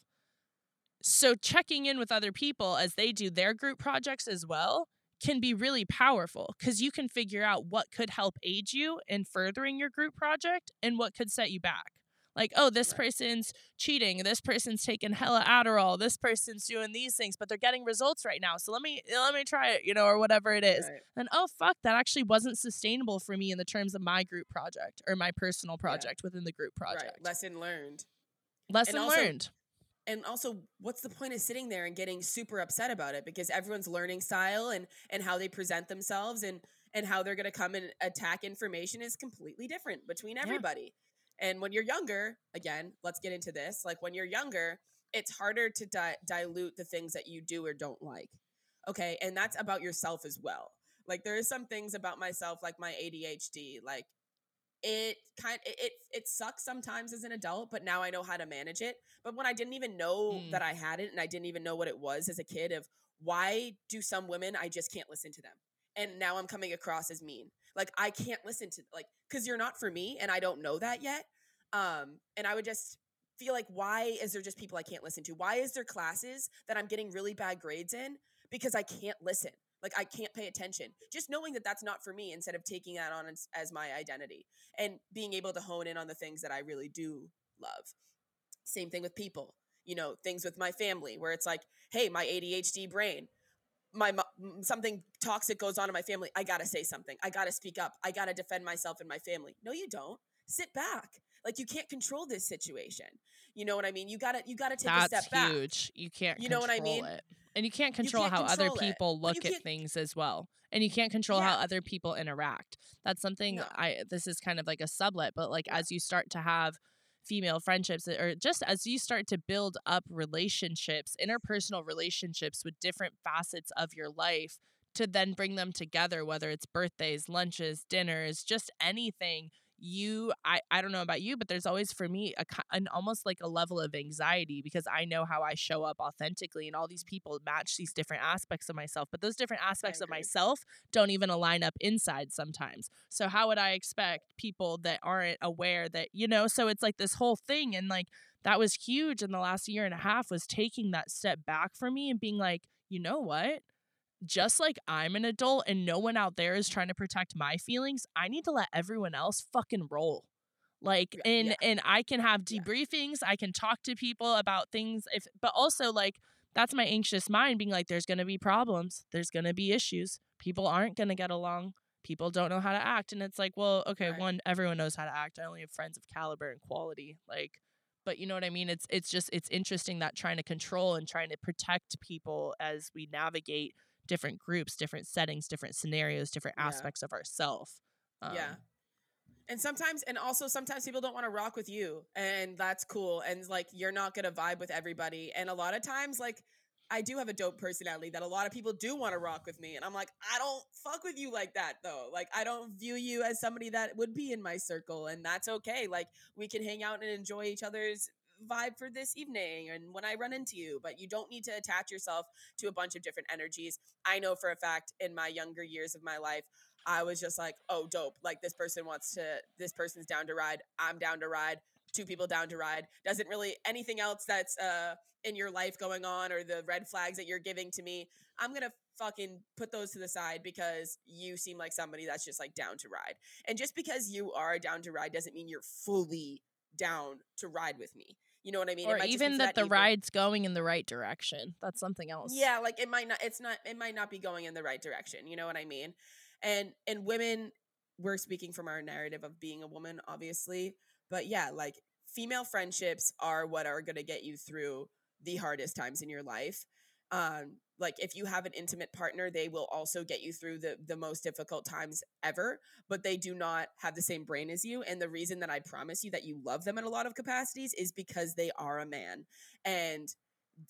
[SPEAKER 1] So checking in with other people as they do their group projects as well can be really powerful cuz you can figure out what could help aid you in furthering your group project and what could set you back. Like, oh, this person's cheating, this person's taking hella Adderall, this person's doing these things, but they're getting results right now. So let me let me try it, you know, or whatever it is.
[SPEAKER 2] Right.
[SPEAKER 1] And oh fuck, that actually wasn't sustainable for me in the terms of my group project or my personal project within the group project.
[SPEAKER 2] Right. Lesson learned.
[SPEAKER 1] Lesson
[SPEAKER 2] also-
[SPEAKER 1] learned.
[SPEAKER 2] And also what's the point of sitting there and getting super upset about it? Because everyone's learning style and and how they present themselves and and how they're going to come and attack information is completely different between everybody. And when you're younger again let's get into this like when you're younger it's harder to di- dilute the things that you do or don't like okay? And that's about yourself as well. Like there is some things about myself like my adhd like it kind it, it sucks sometimes as an adult but now i know how to manage it. But when i didn't even know
[SPEAKER 1] Mm.
[SPEAKER 2] that i had it and i didn't even know what it was as a kid of why do some women i just can't listen to them. And now i'm coming across as mean. Like i can't listen to like because you're not for me and i don't know that yet. Um and i would just feel like why is there just people i can't listen to? Why is there classes that i'm getting really bad grades in because i can't listen like i can't pay attention. Just knowing that that's not for me instead of taking that on as, as my identity and being able to hone in on the things that i really do love. Same thing with people you know things with my family where it's like hey my adhd brain my something toxic goes on in my family i gotta say something. I gotta speak up. I gotta defend myself and my family. No you don't. Sit back. Like you can't control this situation. You know what i mean? You gotta you gotta take a
[SPEAKER 1] That's
[SPEAKER 2] step back.
[SPEAKER 1] huge. You can't
[SPEAKER 2] You know what I mean?
[SPEAKER 1] it. And you can't control
[SPEAKER 2] can't
[SPEAKER 1] how other
[SPEAKER 2] it,
[SPEAKER 1] people look at things as well. And you can't control how other people interact. That's something
[SPEAKER 2] No.
[SPEAKER 1] I this is kind of like a sublet, but like
[SPEAKER 2] Yeah.
[SPEAKER 1] as you start to have female friendships eh, or just as you start to build up relationships, interpersonal relationships with different facets of your life to then bring them together whether it's birthdays, lunches, dinners, just anything you I, I don't know about you but there's always for me a an almost like a level of anxiety because i know how i show up authentically and all these people match these different aspects of myself but those different aspects of myself don't even align up inside sometimes. So how would i expect people that aren't aware that you know so it's like this whole thing and like that was huge in the last year and a half was taking that step back for me and being like you know what just like I'm an adult and no one out there is trying to protect my feelings, I need to let everyone else fucking roll. Like
[SPEAKER 2] Yeah,
[SPEAKER 1] and
[SPEAKER 2] yeah.
[SPEAKER 1] and I can have
[SPEAKER 2] Yeah.
[SPEAKER 1] debriefings, I can talk to people about things if but also like that's my anxious mind being like there's going to be problems, there's going to be issues. People aren't going to get along. People don't know how to act and it's like, well, okay,
[SPEAKER 2] Right.
[SPEAKER 1] one everyone knows how to act. I only have friends of caliber and quality. Like but you know what I mean? It's it's just it's interesting that trying to control and trying to protect people as we navigate different groups, different settings, different scenarios, different
[SPEAKER 2] Yeah.
[SPEAKER 1] aspects of ourself. Um,
[SPEAKER 2] yeah. And sometimes, and also sometimes people don't want to rock with you, and that's cool. And like, you're not going to vibe with everybody. And a lot of times, like, I do have a dope personality that a lot of people do want to rock with me. And I'm like, I don't fuck with you like that, though. Like, I don't view you as somebody that would be in my circle, and that's okay. Like, we can hang out and enjoy each other's vibe for this evening and when I run into you, but you don't need to attach yourself to a bunch of different energies. I know for a fact in my younger years of my life, I was just like, oh, dope. Like this person wants to, this person's down to ride. I'm down to ride. Two people down to ride. Doesn't really anything else that's uh in your life going on or the red flags that you're giving to me. I'm gonna fucking put those to the side because you seem like somebody that's just like down to ride. And just because you are down to ride doesn't mean you're fully down to ride with me. You know what I mean? It
[SPEAKER 1] Or
[SPEAKER 2] might just be
[SPEAKER 1] even
[SPEAKER 2] for
[SPEAKER 1] that the ride's going in the right direction. That's something else.
[SPEAKER 2] Yeah, like it might not it's not it might not be going in the right direction, you know what I mean? And and women we're speaking from our narrative of being a woman obviously, but yeah, like female friendships are what are going to get you through the hardest times in your life. Um like if you have an intimate partner, they will also get you through the the most difficult times ever, but they do not have the same brain as you and the reason that I promise you that you love them in a lot of capacities is because they are a man. And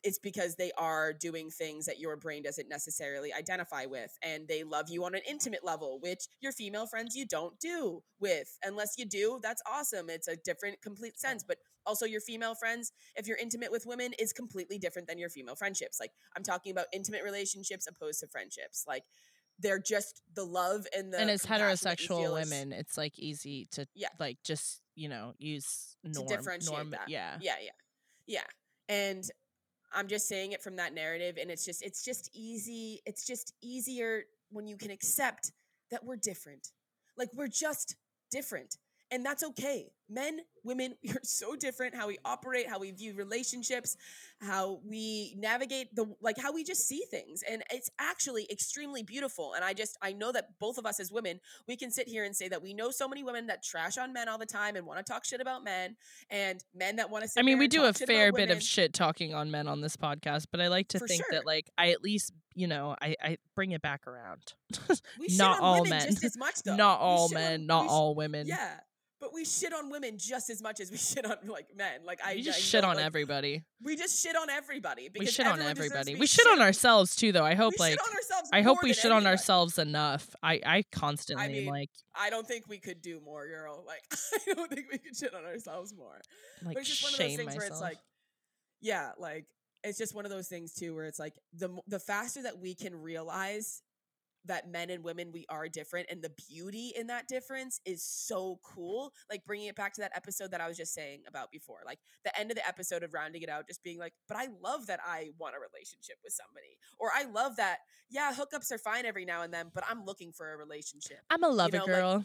[SPEAKER 2] it's because they are doing things that your brain doesn't necessarily identify with and they love you on an intimate level which your female friends you don't do with. Unless you do that's awesome. It's a different complete sense but also your female friends if you're intimate with women is completely different than your female friendships. Like i'm talking about intimate relationships opposed to friendships. Like they're just the love and the
[SPEAKER 1] and as
[SPEAKER 2] compassion that you
[SPEAKER 1] heterosexual
[SPEAKER 2] feel is-
[SPEAKER 1] women, it's like easy to
[SPEAKER 2] Yeah.
[SPEAKER 1] like just, you know, use norm,
[SPEAKER 2] differentiate
[SPEAKER 1] norm
[SPEAKER 2] that.
[SPEAKER 1] yeah.
[SPEAKER 2] yeah yeah. Yeah. And i'm just saying it from that narrative and it's just it's just easy it's just easier when you can accept that we're different. Like we're just different and that's okay men, women, we are so different how we operate, how we view relationships, how we navigate the like how we just see things. And it's actually extremely beautiful. And I just I know that both of us as women, we can sit here and say that we know so many women that trash on men all the time and want to talk shit about men and men that want to
[SPEAKER 1] I mean, we do a fair bit of shit talking on men on this podcast, but I like to
[SPEAKER 2] For
[SPEAKER 1] think
[SPEAKER 2] sure.
[SPEAKER 1] that like I at least, you know, I I bring it back around.
[SPEAKER 2] We
[SPEAKER 1] not all men.
[SPEAKER 2] just as much though.
[SPEAKER 1] not all men, not all women.
[SPEAKER 2] Yeah. But we shit on women just as much as we shit on like men. Like I
[SPEAKER 1] we just
[SPEAKER 2] I
[SPEAKER 1] shit
[SPEAKER 2] know,
[SPEAKER 1] on
[SPEAKER 2] like,
[SPEAKER 1] everybody.
[SPEAKER 2] We just shit on everybody.
[SPEAKER 1] We shit on
[SPEAKER 2] everyone deserves to
[SPEAKER 1] everybody. We shit on ourselves too, though. I hope
[SPEAKER 2] we
[SPEAKER 1] like
[SPEAKER 2] shit on ourselves
[SPEAKER 1] I hope we shit on ourselves enough. I I constantly I
[SPEAKER 2] mean,
[SPEAKER 1] like
[SPEAKER 2] I don't think we could do more, girl. Like I don't think we could shit on ourselves more.
[SPEAKER 1] like
[SPEAKER 2] but it's just one of those
[SPEAKER 1] shame
[SPEAKER 2] things
[SPEAKER 1] myself.
[SPEAKER 2] where it's like, yeah, like it's just one of those things too, where it's like the the faster that we can realize that men and women we are different and the beauty in that difference is so cool like bringing it back to that episode that i was just saying about before like the end of the episode of rounding it out just being like but i love that i want a relationship with somebody or i love that yeah hookups are fine every now and then but i'm looking for a relationship
[SPEAKER 1] I'm a lover
[SPEAKER 2] know, like,
[SPEAKER 1] girl.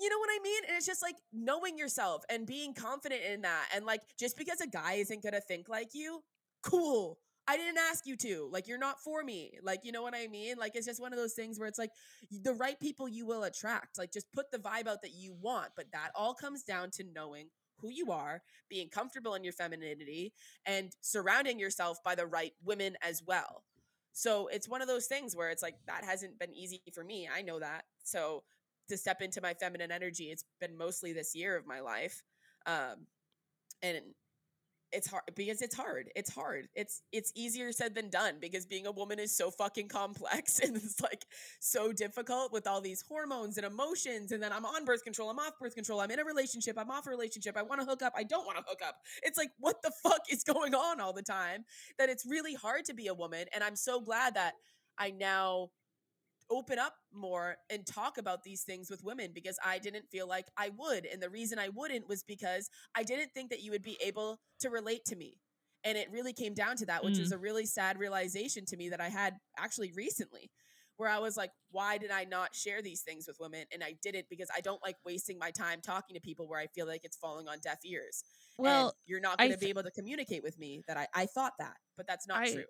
[SPEAKER 2] you know what I mean? And it's just like knowing yourself and being confident in that. And like, just because a guy isn't gonna think like you, cool. I didn't ask you to. Like, you're not for me. Like, you know what I mean? Like, it's just one of those things where it's like the right people you will attract. Like, just put the vibe out that you want. But that all comes down to knowing who you are, being comfortable in your femininity, and surrounding yourself by the right women as well. So it's one of those things where it's like that hasn't been easy for me. I know that. So to step into my feminine energy, it's been mostly this year of my life. Um, and it's hard because it's hard. It's hard. It's it's easier said than done because being a woman is so fucking complex and it's like so difficult with all these hormones and emotions. And then I'm on birth control. I'm off birth control. I'm in a relationship. I'm off a relationship. I want to hook up. I don't want to hook up. It's like what the fuck is going on all the time? That it's really hard to be a woman. And I'm so glad that I now open up more and talk about these things with women because I didn't feel like I would. And the reason I wouldn't was because I didn't think that you would be able to relate to me. And it really came down to that, which was mm. a really sad realization to me that I had actually recently, where I was like, why did I not share these things with women? And I didn't because I don't like wasting my time talking to people where I feel like it's falling on deaf ears. and
[SPEAKER 1] Well,
[SPEAKER 2] you're not going to be able to communicate with me that I, I thought that, but that's not
[SPEAKER 1] I-
[SPEAKER 2] true.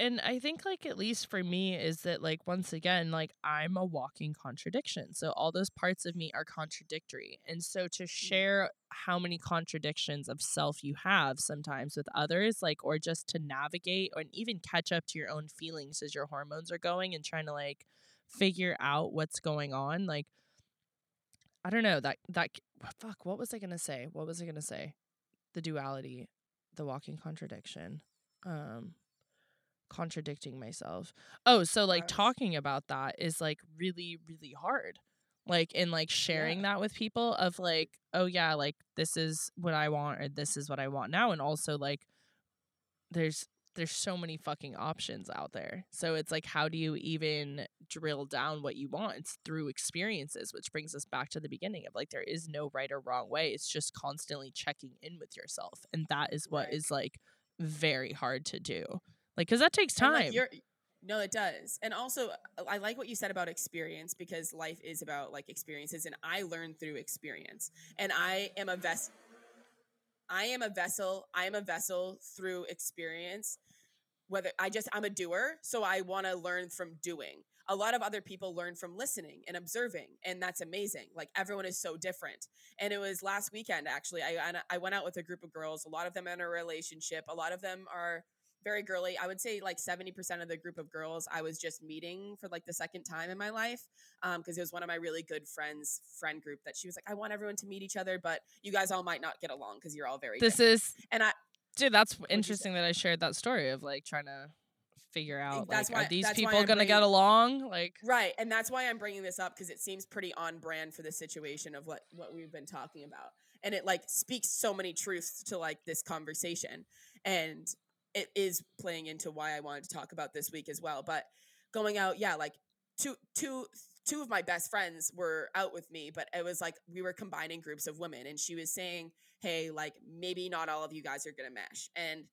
[SPEAKER 1] And I think like at least for me is that like once again like I'm a walking contradiction. So all those parts of me are contradictory. And so
[SPEAKER 2] Mm.
[SPEAKER 1] to share how many contradictions of self you have sometimes with others like or just to navigate or even catch up to your own feelings as your hormones are going and trying to like figure out what's going on like I don't know that that fuck what was I going to say? What was I going to say? The duality, the walking contradiction. Um contradicting myself. Oh, so like talking about that is like really really hard. Like in like sharing that with people of like, oh yeah, like this is what I want or this is what I want now and also like there's there's so many fucking options out there. So it's like how do you even drill down what you want? It's through experiences, which brings us back to the beginning of like there is no right or wrong way. It's just constantly checking in with yourself. And that is what
[SPEAKER 2] Right.
[SPEAKER 1] is like very hard to do. Like cuz that takes time.
[SPEAKER 2] like, you're, no, it does. And also, uh, I like what you said about experience because life is about like experiences, and I learn through experience. And I am a vessel. I am a vessel. I am a vessel through experience. Whether I just I'm a doer, so I want to learn from doing. A lot of other people learn from listening and observing, and that's amazing. Like everyone is so different. And it was last weekend actually. I I went out with a group of girls. A lot of them are in a relationship. A lot of them are very girly. I would say like 70% of the group of girls I was just meeting for like the second time in my life. Um, because it was one of my really good friends, friend group that she was like, I want everyone to meet each other, but you guys all might not get along because you're all very
[SPEAKER 1] this
[SPEAKER 2] different."
[SPEAKER 1] is
[SPEAKER 2] and I
[SPEAKER 1] dude, that's interesting that I shared that story of like trying to figure out
[SPEAKER 2] that's
[SPEAKER 1] like
[SPEAKER 2] why-
[SPEAKER 1] are these people going to get along? Like
[SPEAKER 2] Right, and that's why I'm bringing this up because it seems pretty on brand for the situation of what what we've been talking about, and it like speaks so many truths to like this conversation, and it is playing into why I wanted to talk about this week as well. But going out, yeah, like two two two of my best friends were out with me, but it was like we were combining groups of women, and she was saying, "Hey, like maybe not all of you guys are gonna mesh," and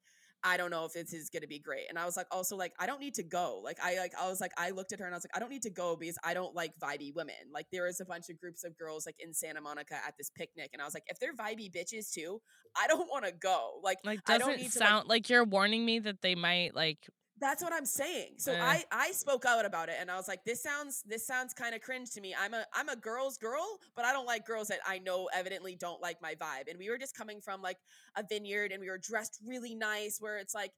[SPEAKER 2] I don't know if this is gonna be great. And I was like, also like, I don't need to go. Like I like I was like, I looked at her and I was like, I don't need to go because I don't like vibey women. Like there is a bunch of groups of girls like in Santa Monica at this picnic, and I was like, if they're vibey bitches too, I don't want to go. Like
[SPEAKER 1] Like
[SPEAKER 2] I don't need to, like-
[SPEAKER 1] sound like, you're warning me that they might like
[SPEAKER 2] that's what I'm saying. So
[SPEAKER 1] Eh.
[SPEAKER 2] I I spoke out about it and I was like this sounds this sounds kind of cringe to me. I'm a I'm a girl's girl, but I don't like girls that I know evidently don't like my vibe. And we were just coming from like a vineyard and we were dressed really nice where it's like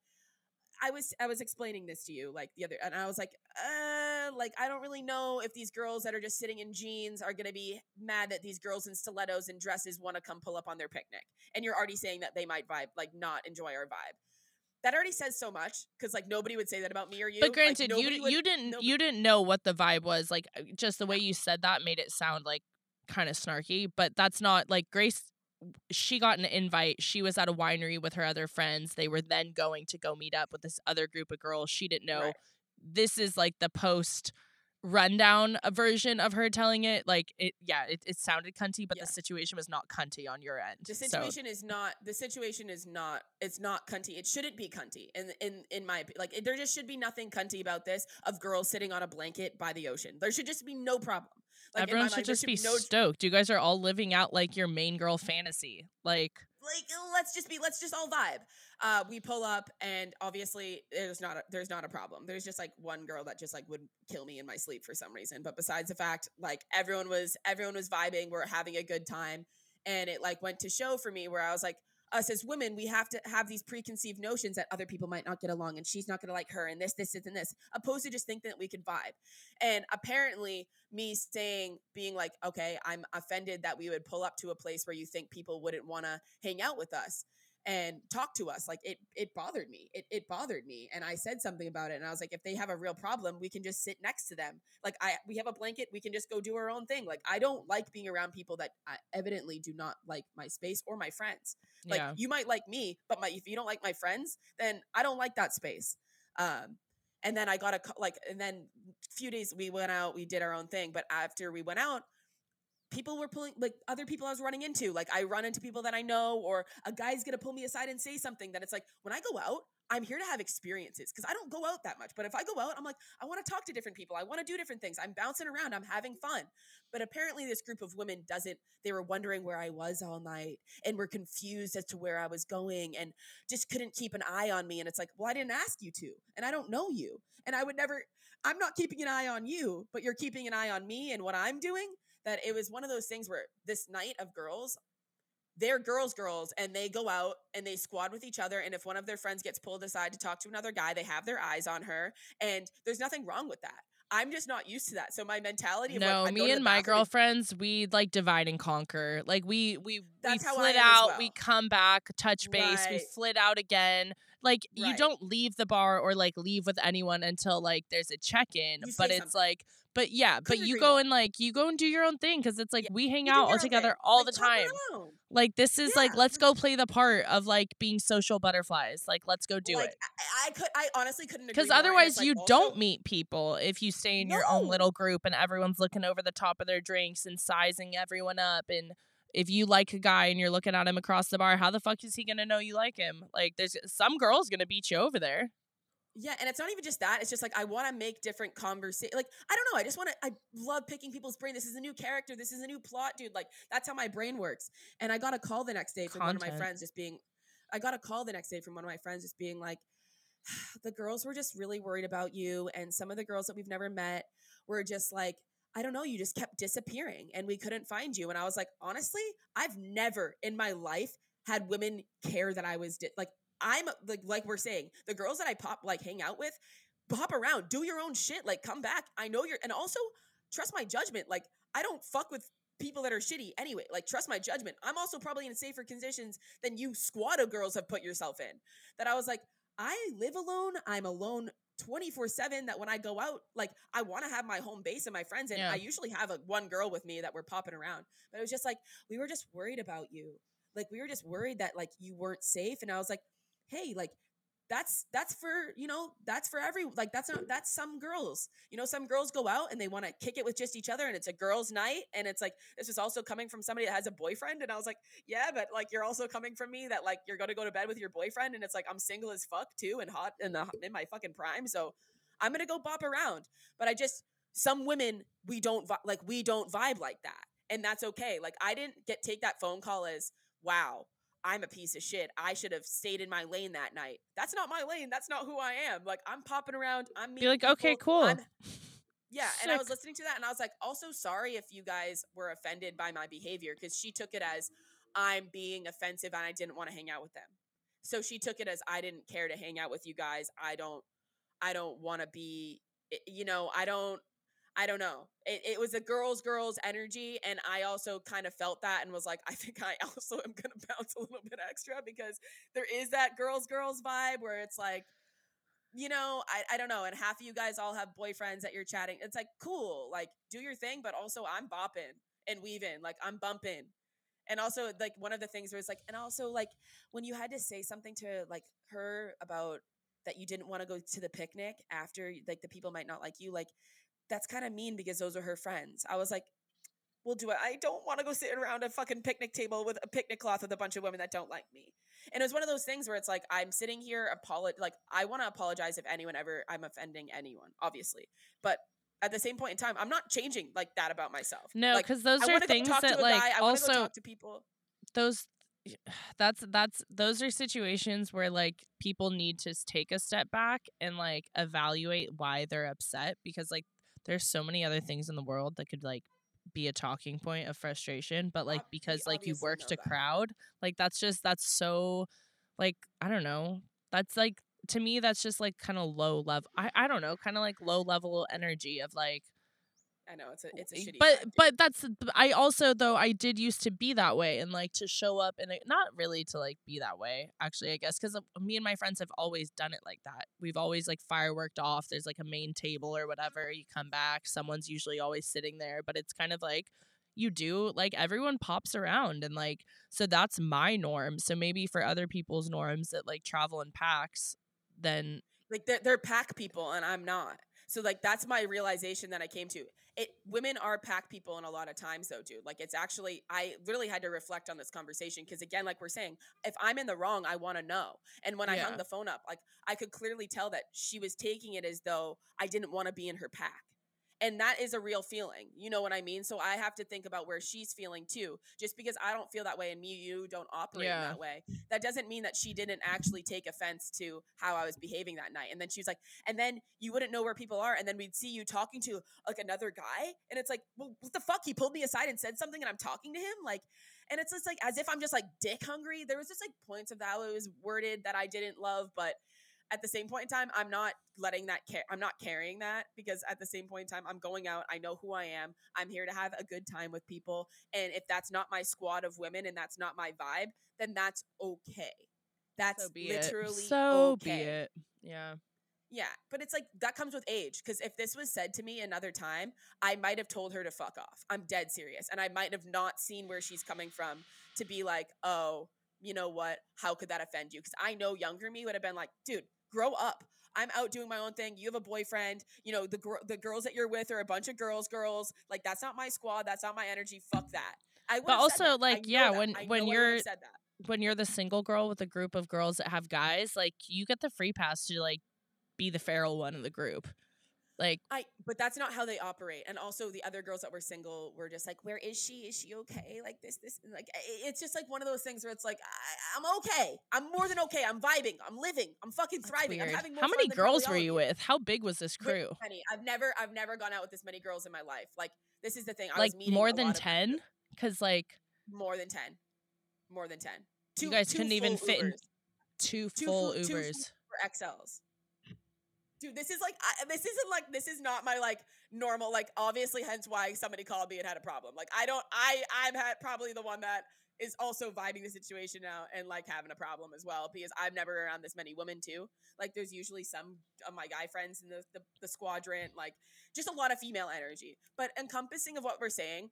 [SPEAKER 2] I was I was explaining this to you like the other and I was like uh like I don't really know if these girls that are just sitting in jeans are going to be mad that these girls in stilettos and dresses want to come pull up on their picnic. And you're already saying that they might vibe like not enjoy our vibe that already says so much because like nobody would say that about me or you.
[SPEAKER 1] But
[SPEAKER 2] Like,
[SPEAKER 1] granted, you
[SPEAKER 2] would-
[SPEAKER 1] you didn't
[SPEAKER 2] nobody-
[SPEAKER 1] you didn't know what the vibe was. Like uh, just the way you said that made it sound like kind of snarky. But that's not like Grace. She got an invite. She was at a winery with her other friends. They were then going to go meet up with this other group of girls. She didn't know.
[SPEAKER 2] Right.
[SPEAKER 1] This is like the post rundown version of her telling it. Like it, yeah, it, it sounded cunty, but
[SPEAKER 2] Yeah.
[SPEAKER 1] the situation was not cunty on your end.
[SPEAKER 2] The
[SPEAKER 1] So-
[SPEAKER 2] situation is not. The situation is not. It's not cunty. It shouldn't be cunty. In in in my like, there just should be nothing cunty about this. Of girls sitting on a blanket by the ocean. There should just be no problem. Like
[SPEAKER 1] everyone should
[SPEAKER 2] mind,
[SPEAKER 1] just be
[SPEAKER 2] no
[SPEAKER 1] stoked. You guys are all living out like your main girl fantasy. Like
[SPEAKER 2] like let's just be let's just all vibe. Uh we pull up and obviously there's not a, there's not a problem. There's just like one girl that just like would kill me in my sleep for some reason. But besides the fact like everyone was everyone was vibing we're having a good time. And it like went to show for me where i was like us as women we have to have these preconceived notions that other people might not get along and she's not going to like her and this this this and this opposed to just thinking that we could vibe. And apparently me saying being like okay i'm offended that we would pull up to a place where you think people wouldn't want to hang out with us and talk to us like it it bothered me it, it bothered me and i said something about it and i was like if they have a real problem we can just sit next to them. Like i we have a blanket we can just go do our own thing. Like i don't like being around people that uh, evidently do not like my space or my friends. Like
[SPEAKER 1] yeah.
[SPEAKER 2] you might like me but my if you don't like my friends then i don't like that space. Um and then i got a like and then a few days we went out we did our own thing but after we went out people were pulling like other people i was running into like i run into people that i know or a guy's gonna pull me aside and say something that it's like when i go out i'm here to have experiences because i don't go out that much but if i go out i'm like i want to talk to different people i want to do different things i'm bouncing around i'm having fun. But apparently this group of women doesn't they were wondering where i was all night and were confused as to where i was going and just couldn't keep an eye on me and it's like well i didn't ask you to and i don't know you and i would never i'm not keeping an eye on you but you're keeping an eye on me and what i'm doing that it was one of those things where this night of girls they're girls girls and they go out and they squad with each other and if one of their friends gets pulled aside to talk to another guy they have their eyes on her and there's nothing wrong with that i'm just not used to that so my mentality of
[SPEAKER 1] No,
[SPEAKER 2] like,
[SPEAKER 1] me and my girlfriends, we like divide and conquer. Like we we
[SPEAKER 2] That's
[SPEAKER 1] we flit out, we come back, touch base, we
[SPEAKER 2] Right.
[SPEAKER 1] flit out again. Like you don't leave the bar or like leave with anyone until like there's a check in.
[SPEAKER 2] You
[SPEAKER 1] But
[SPEAKER 2] say
[SPEAKER 1] it's
[SPEAKER 2] something.
[SPEAKER 1] like, but yeah, but you go and like you go and do your own thing because it's like
[SPEAKER 2] Yeah,
[SPEAKER 1] we hang
[SPEAKER 2] You
[SPEAKER 1] out all together
[SPEAKER 2] thing.
[SPEAKER 1] all
[SPEAKER 2] Like,
[SPEAKER 1] the time. Like this is like let's go play the part of like being social butterflies. Like let's go do
[SPEAKER 2] like,
[SPEAKER 1] it.
[SPEAKER 2] I, I could i honestly couldn't
[SPEAKER 1] Because otherwise,
[SPEAKER 2] it's like
[SPEAKER 1] you
[SPEAKER 2] also-
[SPEAKER 1] don't meet people if you stay in your own little group and everyone's looking over the top of their drinks and sizing everyone up. And if you like a guy and you're looking at him across the bar, how the fuck is he gonna know you like him? Like, there's some girl's gonna beat you over there.
[SPEAKER 2] Yeah, and it's not even just that. It's just like I want to make different conversation. Like I don't know. I just want to. I love picking people's brain. This is a new character. This is a new plot, dude. Like that's how my brain works. And I got a call the next day from one of my friends, just being. I got a call the next day from one of my friends, just being like, the girls were just really worried about you, and some of the girls that we've never met were just like. I don't know, you just kept disappearing and we couldn't find you. And I was like, honestly, I've never in my life had women care that I was di- like I'm like like we're saying, the girls that I pop like hang out with, pop around, do your own shit, like come back. I know you're and also trust my judgment. Like I don't fuck with people that are shitty anyway. Like trust my judgment. I'm also probably in safer conditions than you squad of girls have put yourself in. That I was like, I live alone. I'm alone 24 7 that when I go out, like I want to have my home base and my friends. And
[SPEAKER 1] Yeah.
[SPEAKER 2] I usually have a one girl with me that we're popping around. But it was just like, we were just worried about you. Like we were just worried that like you weren't safe. And I was like, hey, like that's that's for you know that's for every like that's not that's some girls. You know some girls go out and they want to kick it with just each other and it's a girls night and it's like this is also coming from somebody that has a boyfriend and i was like yeah but like you're also coming from me that like you're gonna go to bed with your boyfriend and it's like i'm single as fuck too and hot the in my fucking prime so i'm gonna go bop around. But i just some women we don't like we don't vibe like that and that's okay. Like i didn't get take that phone call as wow I'm a piece of shit. I should have stayed in my lane that night. That's not my lane. That's not who I am. Like I'm popping around. I'm
[SPEAKER 1] Be like, okay, cool.
[SPEAKER 2] I'm- yeah, and I was listening to that, and I was like, also sorry if you guys were offended by my behavior because she took it as I'm being offensive and I didn't want to hang out with them. So she took it as I didn't care to hang out with you guys. I don't, I don't want to be, eh, you know, I don't. I don't know. It, it was a girls, girls energy. And I also kind of felt that and was like, I think I also am going to bounce a little bit extra because there is that girls, girls vibe where it's like, you know, I, I don't know. And half of you guys all have boyfriends that you're chatting. It's like, cool, like do your thing, but also I'm bopping and weaving, like I'm bumping. And also, like, one of the things was like, and also, like, when you had to say something to like her about that you didn't want to go to the picnic after, like, the people might not like you, like, that's kind of mean because those are her friends. I was like, we'll do it. I don't want to go sit around a fucking picnic table with a picnic cloth with a bunch of women that don't like me. And it was one of those things where it's like I'm sitting here, apolo- like I want to apologize if anyone ever I'm offending anyone, obviously. But at the same point in time, I'm not changing like that about myself.
[SPEAKER 1] No,
[SPEAKER 2] Like,
[SPEAKER 1] because those
[SPEAKER 2] I
[SPEAKER 1] are things that like
[SPEAKER 2] guy, I
[SPEAKER 1] also
[SPEAKER 2] talk to people.
[SPEAKER 1] those that's that's those are situations where like people need to take a step back and like evaluate why they're upset because like there's so many other things in the world that could like be a talking point of frustration but like because like you worked a crowd like that's just that's so like i don't know that's like to me that's just like kind of low level i i don't know kind of like low level energy of like
[SPEAKER 2] I know it's a it's a shitty.
[SPEAKER 1] but
[SPEAKER 2] vibe,
[SPEAKER 1] but that's I also though i did used to be that way and like to show up and not really to like be that way actually i guess because me and my friends have always done it like that we've always like fireworked off there's like a main table or whatever you come back someone's usually always sitting there but it's kind of like you do like everyone pops around and like so that's my norm so maybe for other people's norms that like travel in packs then
[SPEAKER 2] like they're, they're pack people and i'm not so like that's my realization that i came to. It women are pack people in a lot of times though dude. Like it's actually i really had to reflect on this conversation because again like we're saying if i'm in the wrong i want to know. And when i hung the phone up like i could clearly tell that she was taking it as though i didn't want to be in her pack and that is a real feeling you know what i mean? So i have to think about where she's feeling too just because i don't feel that way and me you don't operate in
[SPEAKER 1] Yeah.
[SPEAKER 2] that way that doesn't mean that she didn't actually take offense to how i was behaving that night and then she was like and then you wouldn't know where people are and then we'd see you talking to like another guy? And it's like well what the fuck he pulled me aside and said something and i'm talking to him? Like and it's just like as if i'm just like dick hungry there was just like points of that it was worded that i didn't love but at the same point in time i'm not letting that care i'm not carrying that because at the same point in time i'm going out i know who i am i'm here to have a good time with people and if that's not my squad of women and that's not my vibe then that's okay that's
[SPEAKER 1] so be
[SPEAKER 2] literally
[SPEAKER 1] it so
[SPEAKER 2] okay.
[SPEAKER 1] be it yeah
[SPEAKER 2] Yeah, but it's like that comes with age. Because if this was said to me another time, I might have told her to fuck off. I'm dead serious. And I might have not seen where she's coming from to be like, oh, you know what? How could that offend you? Because I know younger me would have been like, dude, grow up. I'm out doing my own thing. You have a boyfriend. You know, the, gr- the girls that you're with are a bunch of girls, girls. Like, that's not my squad. That's not my energy. Fuck that. I
[SPEAKER 1] But also. Like, yeah,
[SPEAKER 2] that.
[SPEAKER 1] when- when
[SPEAKER 2] know I would've
[SPEAKER 1] you're-
[SPEAKER 2] said that.
[SPEAKER 1] when you're the single girl with a group of girls that have guys, like you get the free pass to like be the feral one of the group. Like
[SPEAKER 2] I but that's not how they operate. And also the other girls that were single were just like, "Where is she? Is she okay?" Like this, this, like it's just like one of those things where it's like, I, I'm okay. I'm more than okay. I'm vibing. I'm living. I'm fucking thriving. I'm having more
[SPEAKER 1] How many girls were you with? How big was this crew?
[SPEAKER 2] many. I've never, I've never gone out with this many girls in my life. Like this is the thing. I
[SPEAKER 1] Like more than ten? Because like
[SPEAKER 2] more than ten, more than ten.
[SPEAKER 1] You
[SPEAKER 2] Two-
[SPEAKER 1] guys
[SPEAKER 2] two
[SPEAKER 1] couldn't even
[SPEAKER 2] full
[SPEAKER 1] fit in
[SPEAKER 2] Ubers.
[SPEAKER 1] two
[SPEAKER 2] Two
[SPEAKER 1] full
[SPEAKER 2] fu- two full-
[SPEAKER 1] Ubers.
[SPEAKER 2] for XLs. Dude, this is like I, this isn't like this is not my like normal like obviously hence why somebody called me and had a problem. Like I don't I I'm had probably the one that is also vibing the situation now and like having a problem as well because I'm never around this many women too. Like there's usually some of my guy friends in the the, the squadron like just a lot of female energy. But encompassing of what we're saying,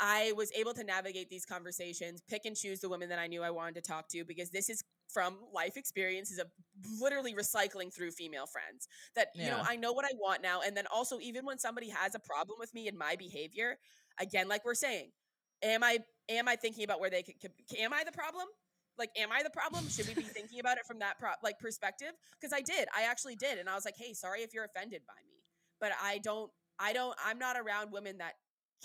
[SPEAKER 2] I was able to navigate these conversations, pick and choose the women that I knew I wanted to talk to because this is from life experiences of literally recycling through female friends. That you know, I know what I want now and then also even when somebody has a problem with me and my behavior, again like we're saying, am I am I thinking about where they could, could am I the problem? Like am I the problem? Should we be thinking about it from that pro- like perspective? Because I did. I actually did and I was like, "Hey, sorry if you're offended by me." But I don't I don't I'm not around women that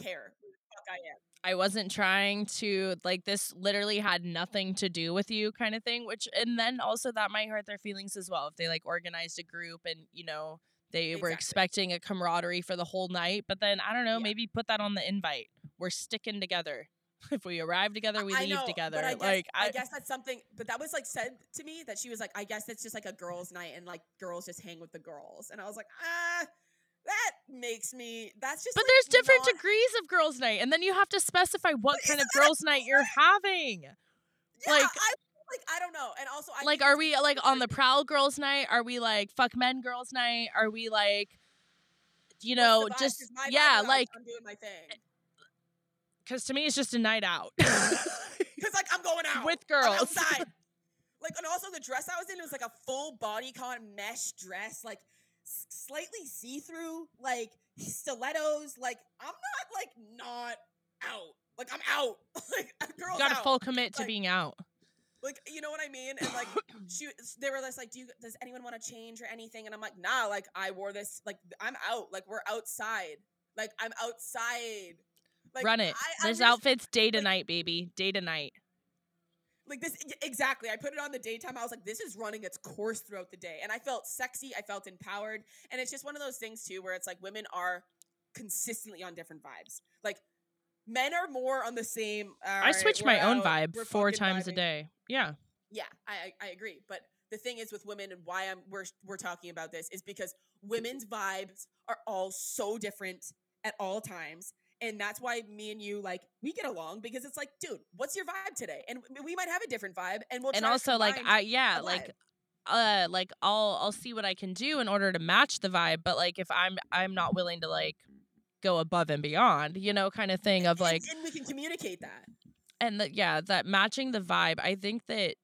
[SPEAKER 2] care. who the Fuck I am.
[SPEAKER 1] I wasn't trying to like this literally had nothing to do with you kind of thing which and then also that might hurt their feelings as well if they like organized a group and you know they were expecting a camaraderie for the whole night but then I don't know
[SPEAKER 2] Yeah.
[SPEAKER 1] maybe put that on the invite we're sticking together if we arrive together we
[SPEAKER 2] I
[SPEAKER 1] leave
[SPEAKER 2] know,
[SPEAKER 1] together
[SPEAKER 2] I guess,
[SPEAKER 1] like
[SPEAKER 2] I, guess that's something. But that was like said to me that she was like, I guess it's just like a girls' night and like girls just hang with the girls. And I was like, ah, that makes me. That's just.
[SPEAKER 1] but
[SPEAKER 2] like,
[SPEAKER 1] there's different
[SPEAKER 2] not-
[SPEAKER 1] degrees of girls night and then you have to specify what kind of girls night you're having
[SPEAKER 2] Yeah,
[SPEAKER 1] like-
[SPEAKER 2] I like I don't know. And also, I
[SPEAKER 1] like are we like on the prowl girls night are we like fuck men girls night are we like you know just
[SPEAKER 2] my
[SPEAKER 1] yeah like
[SPEAKER 2] I'm doing my thing
[SPEAKER 1] because to me it's just a night out
[SPEAKER 2] because like I'm going out
[SPEAKER 1] with girls
[SPEAKER 2] outside. Like and also the dress I was in was like a full body con mesh dress, like slightly see through, like stilettos. Like I'm not like not out. Like I'm out. like a girl's
[SPEAKER 1] got to full commit to
[SPEAKER 2] Like-
[SPEAKER 1] being out
[SPEAKER 2] like you know what I mean? And like she, they were just like, "Do you? Does anyone want to change or anything?" And I'm like, "Nah. Like I wore this. Like I'm out. Like we're outside. Like I'm outside. Like
[SPEAKER 1] run it
[SPEAKER 2] I,
[SPEAKER 1] this
[SPEAKER 2] just-
[SPEAKER 1] outfit's day to
[SPEAKER 2] like-
[SPEAKER 1] night baby day to night
[SPEAKER 2] like this exactly i put it on the daytime i was like this is running its course throughout the day and i felt sexy i felt empowered and it's just one of those things too where it's like women are consistently on different vibes like men are more on the same
[SPEAKER 1] i switch my own vibe four times a day yeah.
[SPEAKER 2] Yeah I, I I agree but the thing is with women and why i'm we're, we're talking about this is because women's vibes are all so different at all times and that's why me and you like we get along because it's like dude what's your vibe today? And we might have a different vibe and we'll
[SPEAKER 1] and also like i yeah like uh like i'll i'll see what i can do in order to match the vibe but like if i'm i'm not willing to like go above and beyond you know kind of thing of
[SPEAKER 2] And-
[SPEAKER 1] like
[SPEAKER 2] and we can communicate that.
[SPEAKER 1] And the, yeah that matching the vibe i think that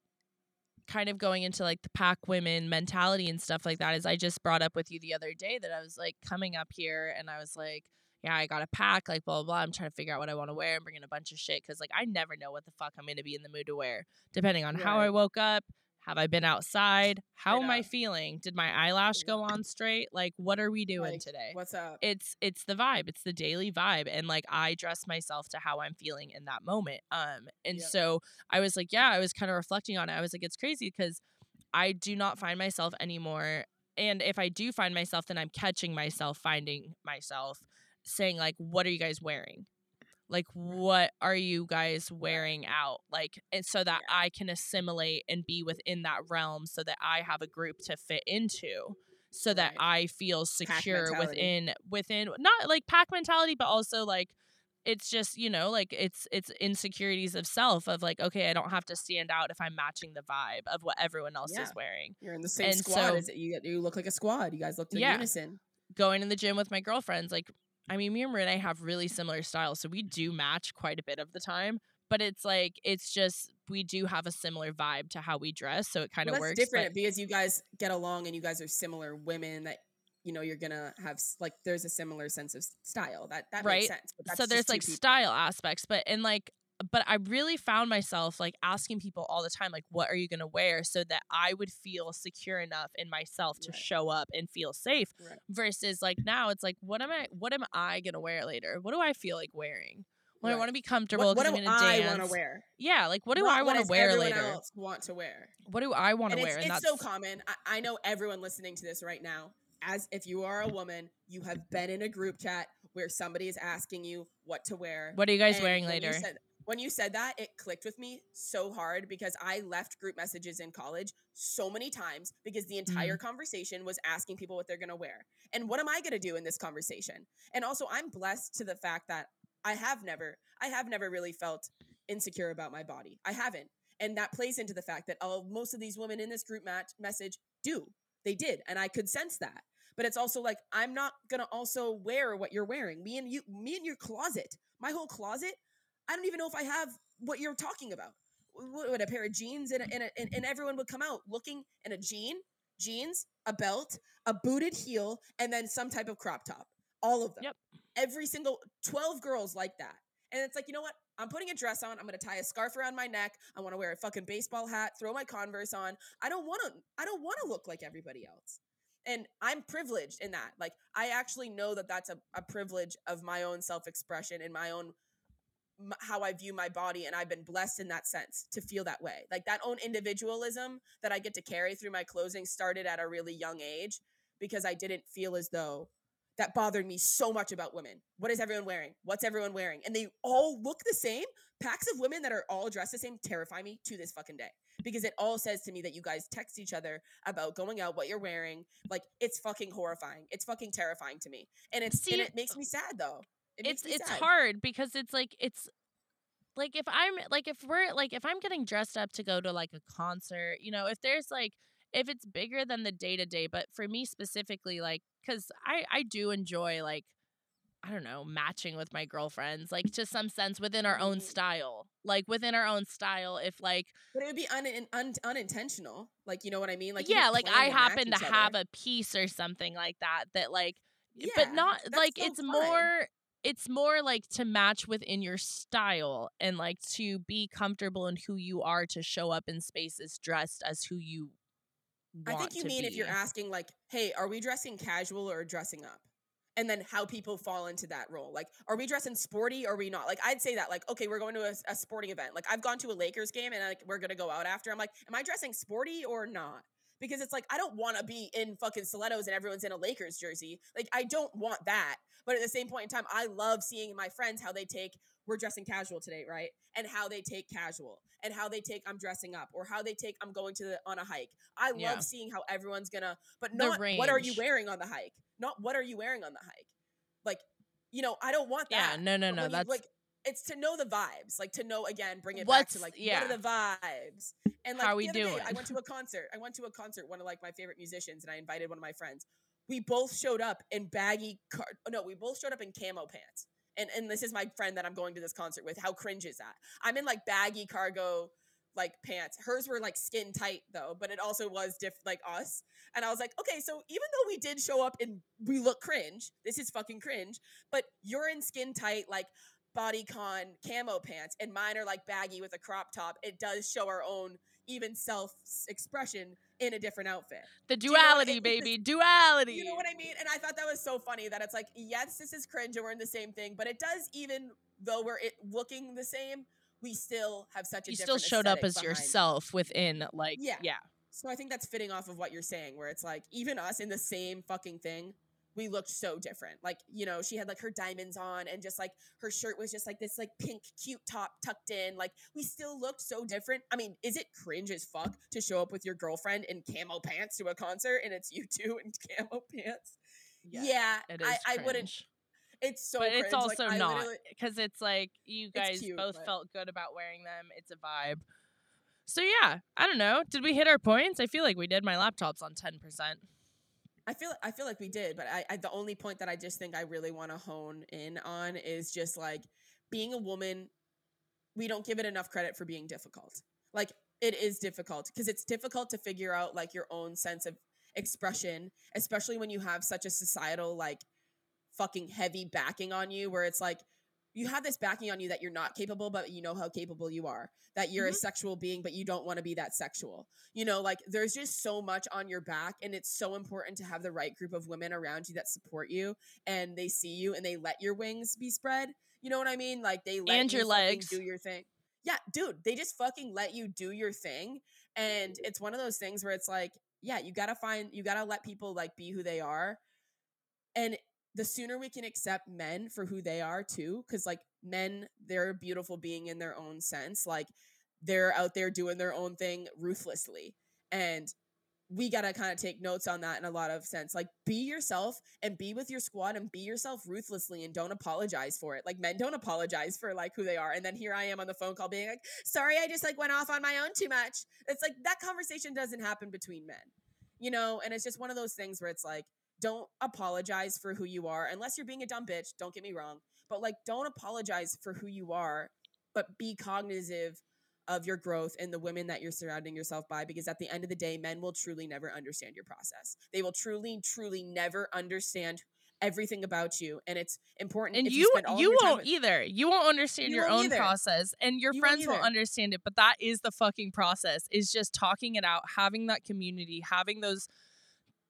[SPEAKER 1] kind of going into like the pack women mentality and stuff like that is i just brought up with you the other day that i was like coming up here and i was like yeah i got a pack like blah blah blah i'm trying to figure out what i want to wear and bring in a bunch of shit because like i never know what the fuck i'm going to be in the mood to wear depending on how i woke up have i been outside how am i feeling did my eyelash go on straight like what are we doing
[SPEAKER 2] Like,
[SPEAKER 1] today?
[SPEAKER 2] what's up?
[SPEAKER 1] It's it's the vibe it's the daily vibe and like i dress myself to how i'm feeling in that moment um and
[SPEAKER 2] Yep.
[SPEAKER 1] so i was like yeah i was kind of reflecting on it i was like it's crazy because i do not find myself anymore and if i do find myself then i'm catching myself finding myself saying like what are you guys wearing? Like what are you guys wearing out? Like and so that i can assimilate and be within that realm so that i have a group to fit into so that
[SPEAKER 2] Right.
[SPEAKER 1] i feel secure within within not like pack mentality but also like it's just you know like it's it's insecurities of self of like okay i don't have to stand out if i'm matching the vibe of what everyone else
[SPEAKER 2] Yeah.
[SPEAKER 1] is wearing.
[SPEAKER 2] You're in the same
[SPEAKER 1] and
[SPEAKER 2] squad
[SPEAKER 1] so-
[SPEAKER 2] as you you look like a squad you guys look in
[SPEAKER 1] Yeah.
[SPEAKER 2] unison.
[SPEAKER 1] Going in the gym with my girlfriends like i mean me and renee have really similar styles so we do match quite a bit of the time but it's like it's just we do have a similar vibe to how we dress so it kind of
[SPEAKER 2] that's
[SPEAKER 1] works
[SPEAKER 2] different
[SPEAKER 1] but-
[SPEAKER 2] because you guys get along and you guys are similar women that you know you're gonna have like there's a similar sense of style that that
[SPEAKER 1] Right.
[SPEAKER 2] makes sense but that's
[SPEAKER 1] so there's like
[SPEAKER 2] people.
[SPEAKER 1] style aspects but and like but i really found myself like asking people all the time like what are you going to wear so that i would feel secure enough in myself to
[SPEAKER 2] Right.
[SPEAKER 1] show up and feel safe
[SPEAKER 2] Right.
[SPEAKER 1] versus like now it's like what am i what am i going to wear later what do i feel like wearing when i want to be comfortable
[SPEAKER 2] what, what do I want to wear?
[SPEAKER 1] yeah like what do
[SPEAKER 2] Not
[SPEAKER 1] i want to wear later
[SPEAKER 2] Else want to wear?
[SPEAKER 1] what do i want to wear
[SPEAKER 2] it's,
[SPEAKER 1] and
[SPEAKER 2] it's
[SPEAKER 1] that's
[SPEAKER 2] so common. I, I know everyone listening to this right now. As if you are a woman, you have been in a group chat where somebody is asking you what to wear.
[SPEAKER 1] what are you guys wearing later
[SPEAKER 2] when you said that, it clicked with me so hard because I left group messages in college so many times because the
[SPEAKER 1] Mm-hmm.
[SPEAKER 2] entire conversation was asking people what they're going to wear. And what am I going to do in this conversation? And also, I'm blessed to the fact that I have never, I have never really felt insecure about my body. I haven't. And that plays into the fact that oh, most of these women in this group match message do. They did. And I could sense that. But it's also like, I'm not going to also wear what you're wearing. Me and you, me and your closet My whole closet, I don't even know if I have what you're talking about. What, a pair of jeans and, a, and, a, and and everyone would come out looking in a jean, jeans, a belt, a booted heel, and then some type of crop top. All of them.
[SPEAKER 1] Yep.
[SPEAKER 2] Every single 12 girls like that. And it's like, you know what? I'm putting a dress on. I'm gonna tie a scarf around my neck. I want to wear a fucking baseball hat. Throw my Converse on. I don't want to. I don't want to look like everybody else. And I'm privileged in that. Like I actually know that that's a, a privilege of my own self expression and my own m- how I view my body. And I've been blessed in that sense to feel that way. Like that own individualism that I get to carry through my clothing started at a really young age because I didn't feel as though that bothered me so much about women. What is everyone wearing? What's everyone wearing? And they all look the same. Packs of women that are all dressed the same terrify me to this fucking day because it all says to me that you guys text each other about going out, what you're wearing. Like it's fucking horrifying. It's fucking terrifying to me, and it's
[SPEAKER 1] See,
[SPEAKER 2] and it makes me sad though. It
[SPEAKER 1] it's it's
[SPEAKER 2] sad.
[SPEAKER 1] hard because it's like it's like if I'm like if we're like if I'm getting dressed up to go to like a concert, you know, if there's like if it's bigger than the day to day, but for me specifically, like because I I do enjoy like I don't know matching with my girlfriends, like to some sense within our own
[SPEAKER 2] Mhm.
[SPEAKER 1] style, like within our own style. If like
[SPEAKER 2] But it would be un, un, unintentional. Like you know what I mean? Like
[SPEAKER 1] yeah, like I happen to have
[SPEAKER 2] other.
[SPEAKER 1] a piece or something like that that like
[SPEAKER 2] Yeah,
[SPEAKER 1] but not like it's
[SPEAKER 2] fine.
[SPEAKER 1] more it's more like to match within your style and like to be comfortable in who you are to show up in spaces dressed as who you
[SPEAKER 2] I think you mean if you're asking like, hey, are we dressing casual or dressing up? And then how people fall into that role. Like, are we dressing sporty or are we not? Like, I'd say that, like, okay, we're going to a, a sporting event. Like, I've gone to a Lakers game and like we're gonna go out after. I'm like, am I dressing sporty or not? Because it's like I don't want to be in fucking stilettos and everyone's in a Lakers jersey. Like, I don't want that. But at the same point in time, I love seeing my friends how they take we're dressing casual today, right? And how they take casual and how they take I'm dressing up or how they take I'm going to the on a hike. I love
[SPEAKER 1] Yeah.
[SPEAKER 2] seeing how everyone's gonna but not what are you wearing on the hike? Not what are you wearing on the hike? Like, you know, I don't want
[SPEAKER 1] yeah
[SPEAKER 2] that.
[SPEAKER 1] no no
[SPEAKER 2] But
[SPEAKER 1] no
[SPEAKER 2] when you-
[SPEAKER 1] that's
[SPEAKER 2] like it's to know the vibes, like to know again, bring it
[SPEAKER 1] What's-
[SPEAKER 2] back to like
[SPEAKER 1] yeah.
[SPEAKER 2] what are the vibes? And like
[SPEAKER 1] How
[SPEAKER 2] the
[SPEAKER 1] we
[SPEAKER 2] other day, I went to a concert. I went to a concert, one of like my favorite musicians, and I invited one of my friends. We both showed up in baggy car no, we both showed up in camo pants. And and this is my friend that I'm going to this concert with. How cringe is that? I'm in like baggy cargo like pants. Hers were like skin tight though, but it also was diff like us. And I was like, okay, so even though we did show up and we look cringe, this is fucking cringe, but you're in skin tight like bodycon camo pants and mine are like baggy with a crop top. It does show our own even self expression in a different outfit.
[SPEAKER 1] the
[SPEAKER 2] you know
[SPEAKER 1] duality baby duality
[SPEAKER 2] You know what I mean? And I thought that was so funny that it's like, yes, this is cringe and we're in the same thing, but it does even though we're it looking the same, we still have such a
[SPEAKER 1] you still showed up as yourself within like
[SPEAKER 2] Yeah.
[SPEAKER 1] yeah
[SPEAKER 2] So I think that's fitting off of what you're saying, where it's like even us in the same fucking thing, we looked so different. Like, you know, she had like her diamonds on and just like her shirt was just like this like pink cute top tucked in. Like we still looked so different. I mean, is it cringe as fuck to show up with your girlfriend in camo pants to a concert and it's you two in camo pants? Yeah,
[SPEAKER 1] it is
[SPEAKER 2] I, I wouldn't. It's so
[SPEAKER 1] but it's
[SPEAKER 2] cringe. Like,
[SPEAKER 1] also
[SPEAKER 2] I
[SPEAKER 1] not because it's like you guys
[SPEAKER 2] cute,
[SPEAKER 1] both
[SPEAKER 2] but-
[SPEAKER 1] felt good about wearing them. It's a vibe. So yeah, I don't know. Did we hit our points? I feel like we did. My laptop's on ten percent.
[SPEAKER 2] I feel I feel like we did, but I, I the only point that I just think I really want to hone in on is just like being a woman. We don't give it enough credit for being difficult. Like it is difficult because it's difficult to figure out like your own sense of expression, especially when you have such a societal like fucking heavy backing on you, where it's like you have this backing on you that you're not capable, but you know how capable you are. That you're a
[SPEAKER 1] Mhm.
[SPEAKER 2] sexual being, but you don't want to be that sexual. You know, like there's just so much on your back, and it's so important to have the right group of women around you that support you and they see you and they let your wings be spread. You know what I mean? Like they let
[SPEAKER 1] And your legs.
[SPEAKER 2] do your thing. Yeah, dude, they just fucking let you do your thing. And it's one of those things where it's like, yeah, you gotta find, you gotta let people like be who they are. And the sooner we can accept men for who they are too, because like men, they're beautiful being in their own sense. Like they're out there doing their own thing ruthlessly. And we gotta kind of take notes on that in a lot of sense. Like be yourself and be with your squad and be yourself ruthlessly and don't apologize for it. Like men don't apologize for like who they are. And then here I am on the phone call being like, sorry, I just like went off on my own too much. It's like that conversation doesn't happen between men. You know, and it's just one of those things where it's like, don't apologize for who you are unless you're being a dumb bitch. Don't get me wrong, but like, don't apologize for who you are, but be cognizant of your growth and the women that you're surrounding yourself by because at the end of the day men will truly never understand your process they will truly truly never understand everything about you and it's important
[SPEAKER 1] and you
[SPEAKER 2] all
[SPEAKER 1] you won't
[SPEAKER 2] with-
[SPEAKER 1] either you won't understand
[SPEAKER 2] You
[SPEAKER 1] your
[SPEAKER 2] won't
[SPEAKER 1] own
[SPEAKER 2] either.
[SPEAKER 1] process and your
[SPEAKER 2] You won't
[SPEAKER 1] friends will
[SPEAKER 2] either.
[SPEAKER 1] understand it but that is the fucking process is just talking it out having that community having those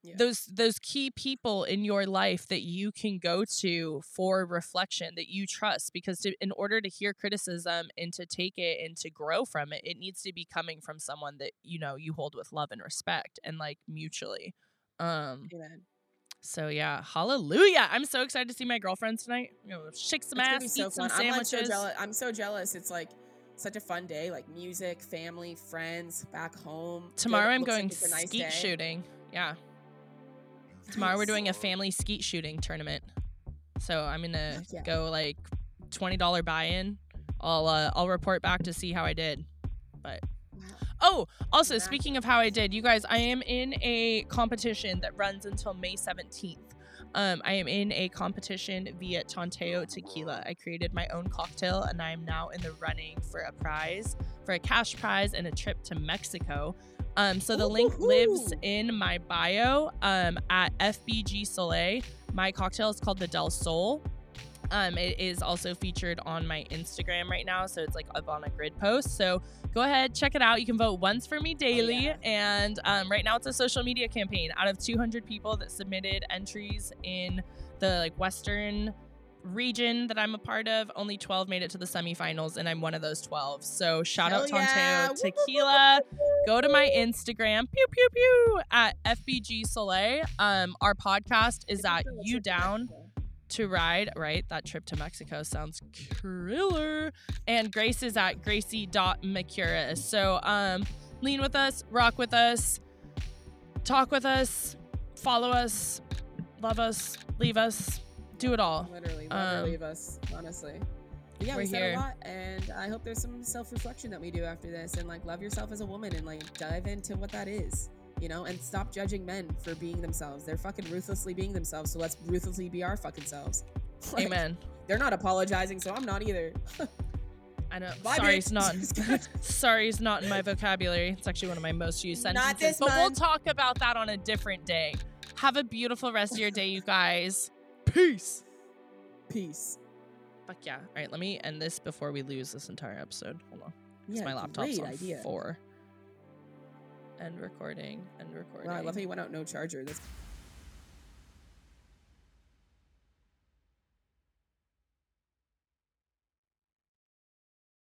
[SPEAKER 2] Yeah.
[SPEAKER 1] those those key people in your life that you can go to for reflection that you trust because to, in order to hear criticism and to take it and to grow from it it needs to be coming from someone that you know you hold with love and respect and like mutually um
[SPEAKER 2] Amen.
[SPEAKER 1] so yeah, hallelujah! I'm so excited to see my girlfriends tonight. You know, shake some
[SPEAKER 2] It's
[SPEAKER 1] ass,
[SPEAKER 2] be so
[SPEAKER 1] eat some
[SPEAKER 2] fun. I'm like so
[SPEAKER 1] sandwiches.
[SPEAKER 2] jealous. I'm so jealous. It's like such a fun day. Like music, family, friends, back home. Good-
[SPEAKER 1] Tomorrow I'm
[SPEAKER 2] like
[SPEAKER 1] going
[SPEAKER 2] nice
[SPEAKER 1] skeet
[SPEAKER 2] day.
[SPEAKER 1] shooting. Yeah, tomorrow we're doing a family skeet shooting tournament. So I'm gonna
[SPEAKER 2] yeah.
[SPEAKER 1] go like twenty dollar buy-in. I'll uh, I'll report back to see how I did. But oh, also speaking of how I did, you guys, I am in a competition that runs until May 17th. Um, I am in a competition via Tanteo Tequila. I created my own cocktail and I am now in the running for a prize, for a cash prize and a trip to Mexico. Um, so the link lives in my bio um, at FBG Soleil. My cocktail is called the Del Sol. Um, it is also featured on my Instagram right now, so it's like up on a grid post. So go ahead, check it out. You can vote once for me daily,
[SPEAKER 2] yeah.
[SPEAKER 1] and um, right now it's a social media campaign. Out of 200 people that submitted entries in the like Western region that I'm a part of, only 12 made it to the semifinals, and I'm one of those 12. So shout out
[SPEAKER 2] Hell yeah.
[SPEAKER 1] Tanteo
[SPEAKER 2] woo,
[SPEAKER 1] Tequila. Go to my Instagram, pew pew pew, at FBG Soleil. Um, our podcast is at You Down. To ride, right? That trip to Mexico sounds killer. And Grace is at gracie.mcura. So um lean with us, rock with us, talk with us, follow us, love us, leave us, do it all.
[SPEAKER 2] Literally,
[SPEAKER 1] Um,
[SPEAKER 2] leave us, honestly. But yeah,
[SPEAKER 1] we're
[SPEAKER 2] we said
[SPEAKER 1] here.
[SPEAKER 2] a lot, and I hope there's some self-reflection that we do after this, and like love yourself as a woman, and like dive into what that is, you know, and stop judging men for being themselves. They're fucking ruthlessly being themselves, so let's ruthlessly be our fucking selves. Like,
[SPEAKER 1] Amen.
[SPEAKER 2] They're not apologizing, so I'm not either.
[SPEAKER 1] I know.
[SPEAKER 2] Bye,
[SPEAKER 1] Sorry's
[SPEAKER 2] bitch.
[SPEAKER 1] not.
[SPEAKER 2] Kidding.
[SPEAKER 1] Sorry's not in my vocabulary. It's actually one of my most used
[SPEAKER 2] Not
[SPEAKER 1] sentences.
[SPEAKER 2] this
[SPEAKER 1] but we'll talk about that on a different day. Have a beautiful rest of your day, you guys. Peace.
[SPEAKER 2] Peace.
[SPEAKER 1] Fuck yeah. All right, let me end this before we lose this entire episode. Hold on.
[SPEAKER 2] Yeah,
[SPEAKER 1] my laptop's on
[SPEAKER 2] idea.
[SPEAKER 1] four. End recording. and recording.
[SPEAKER 2] Wow, I love how you went out no charger. That's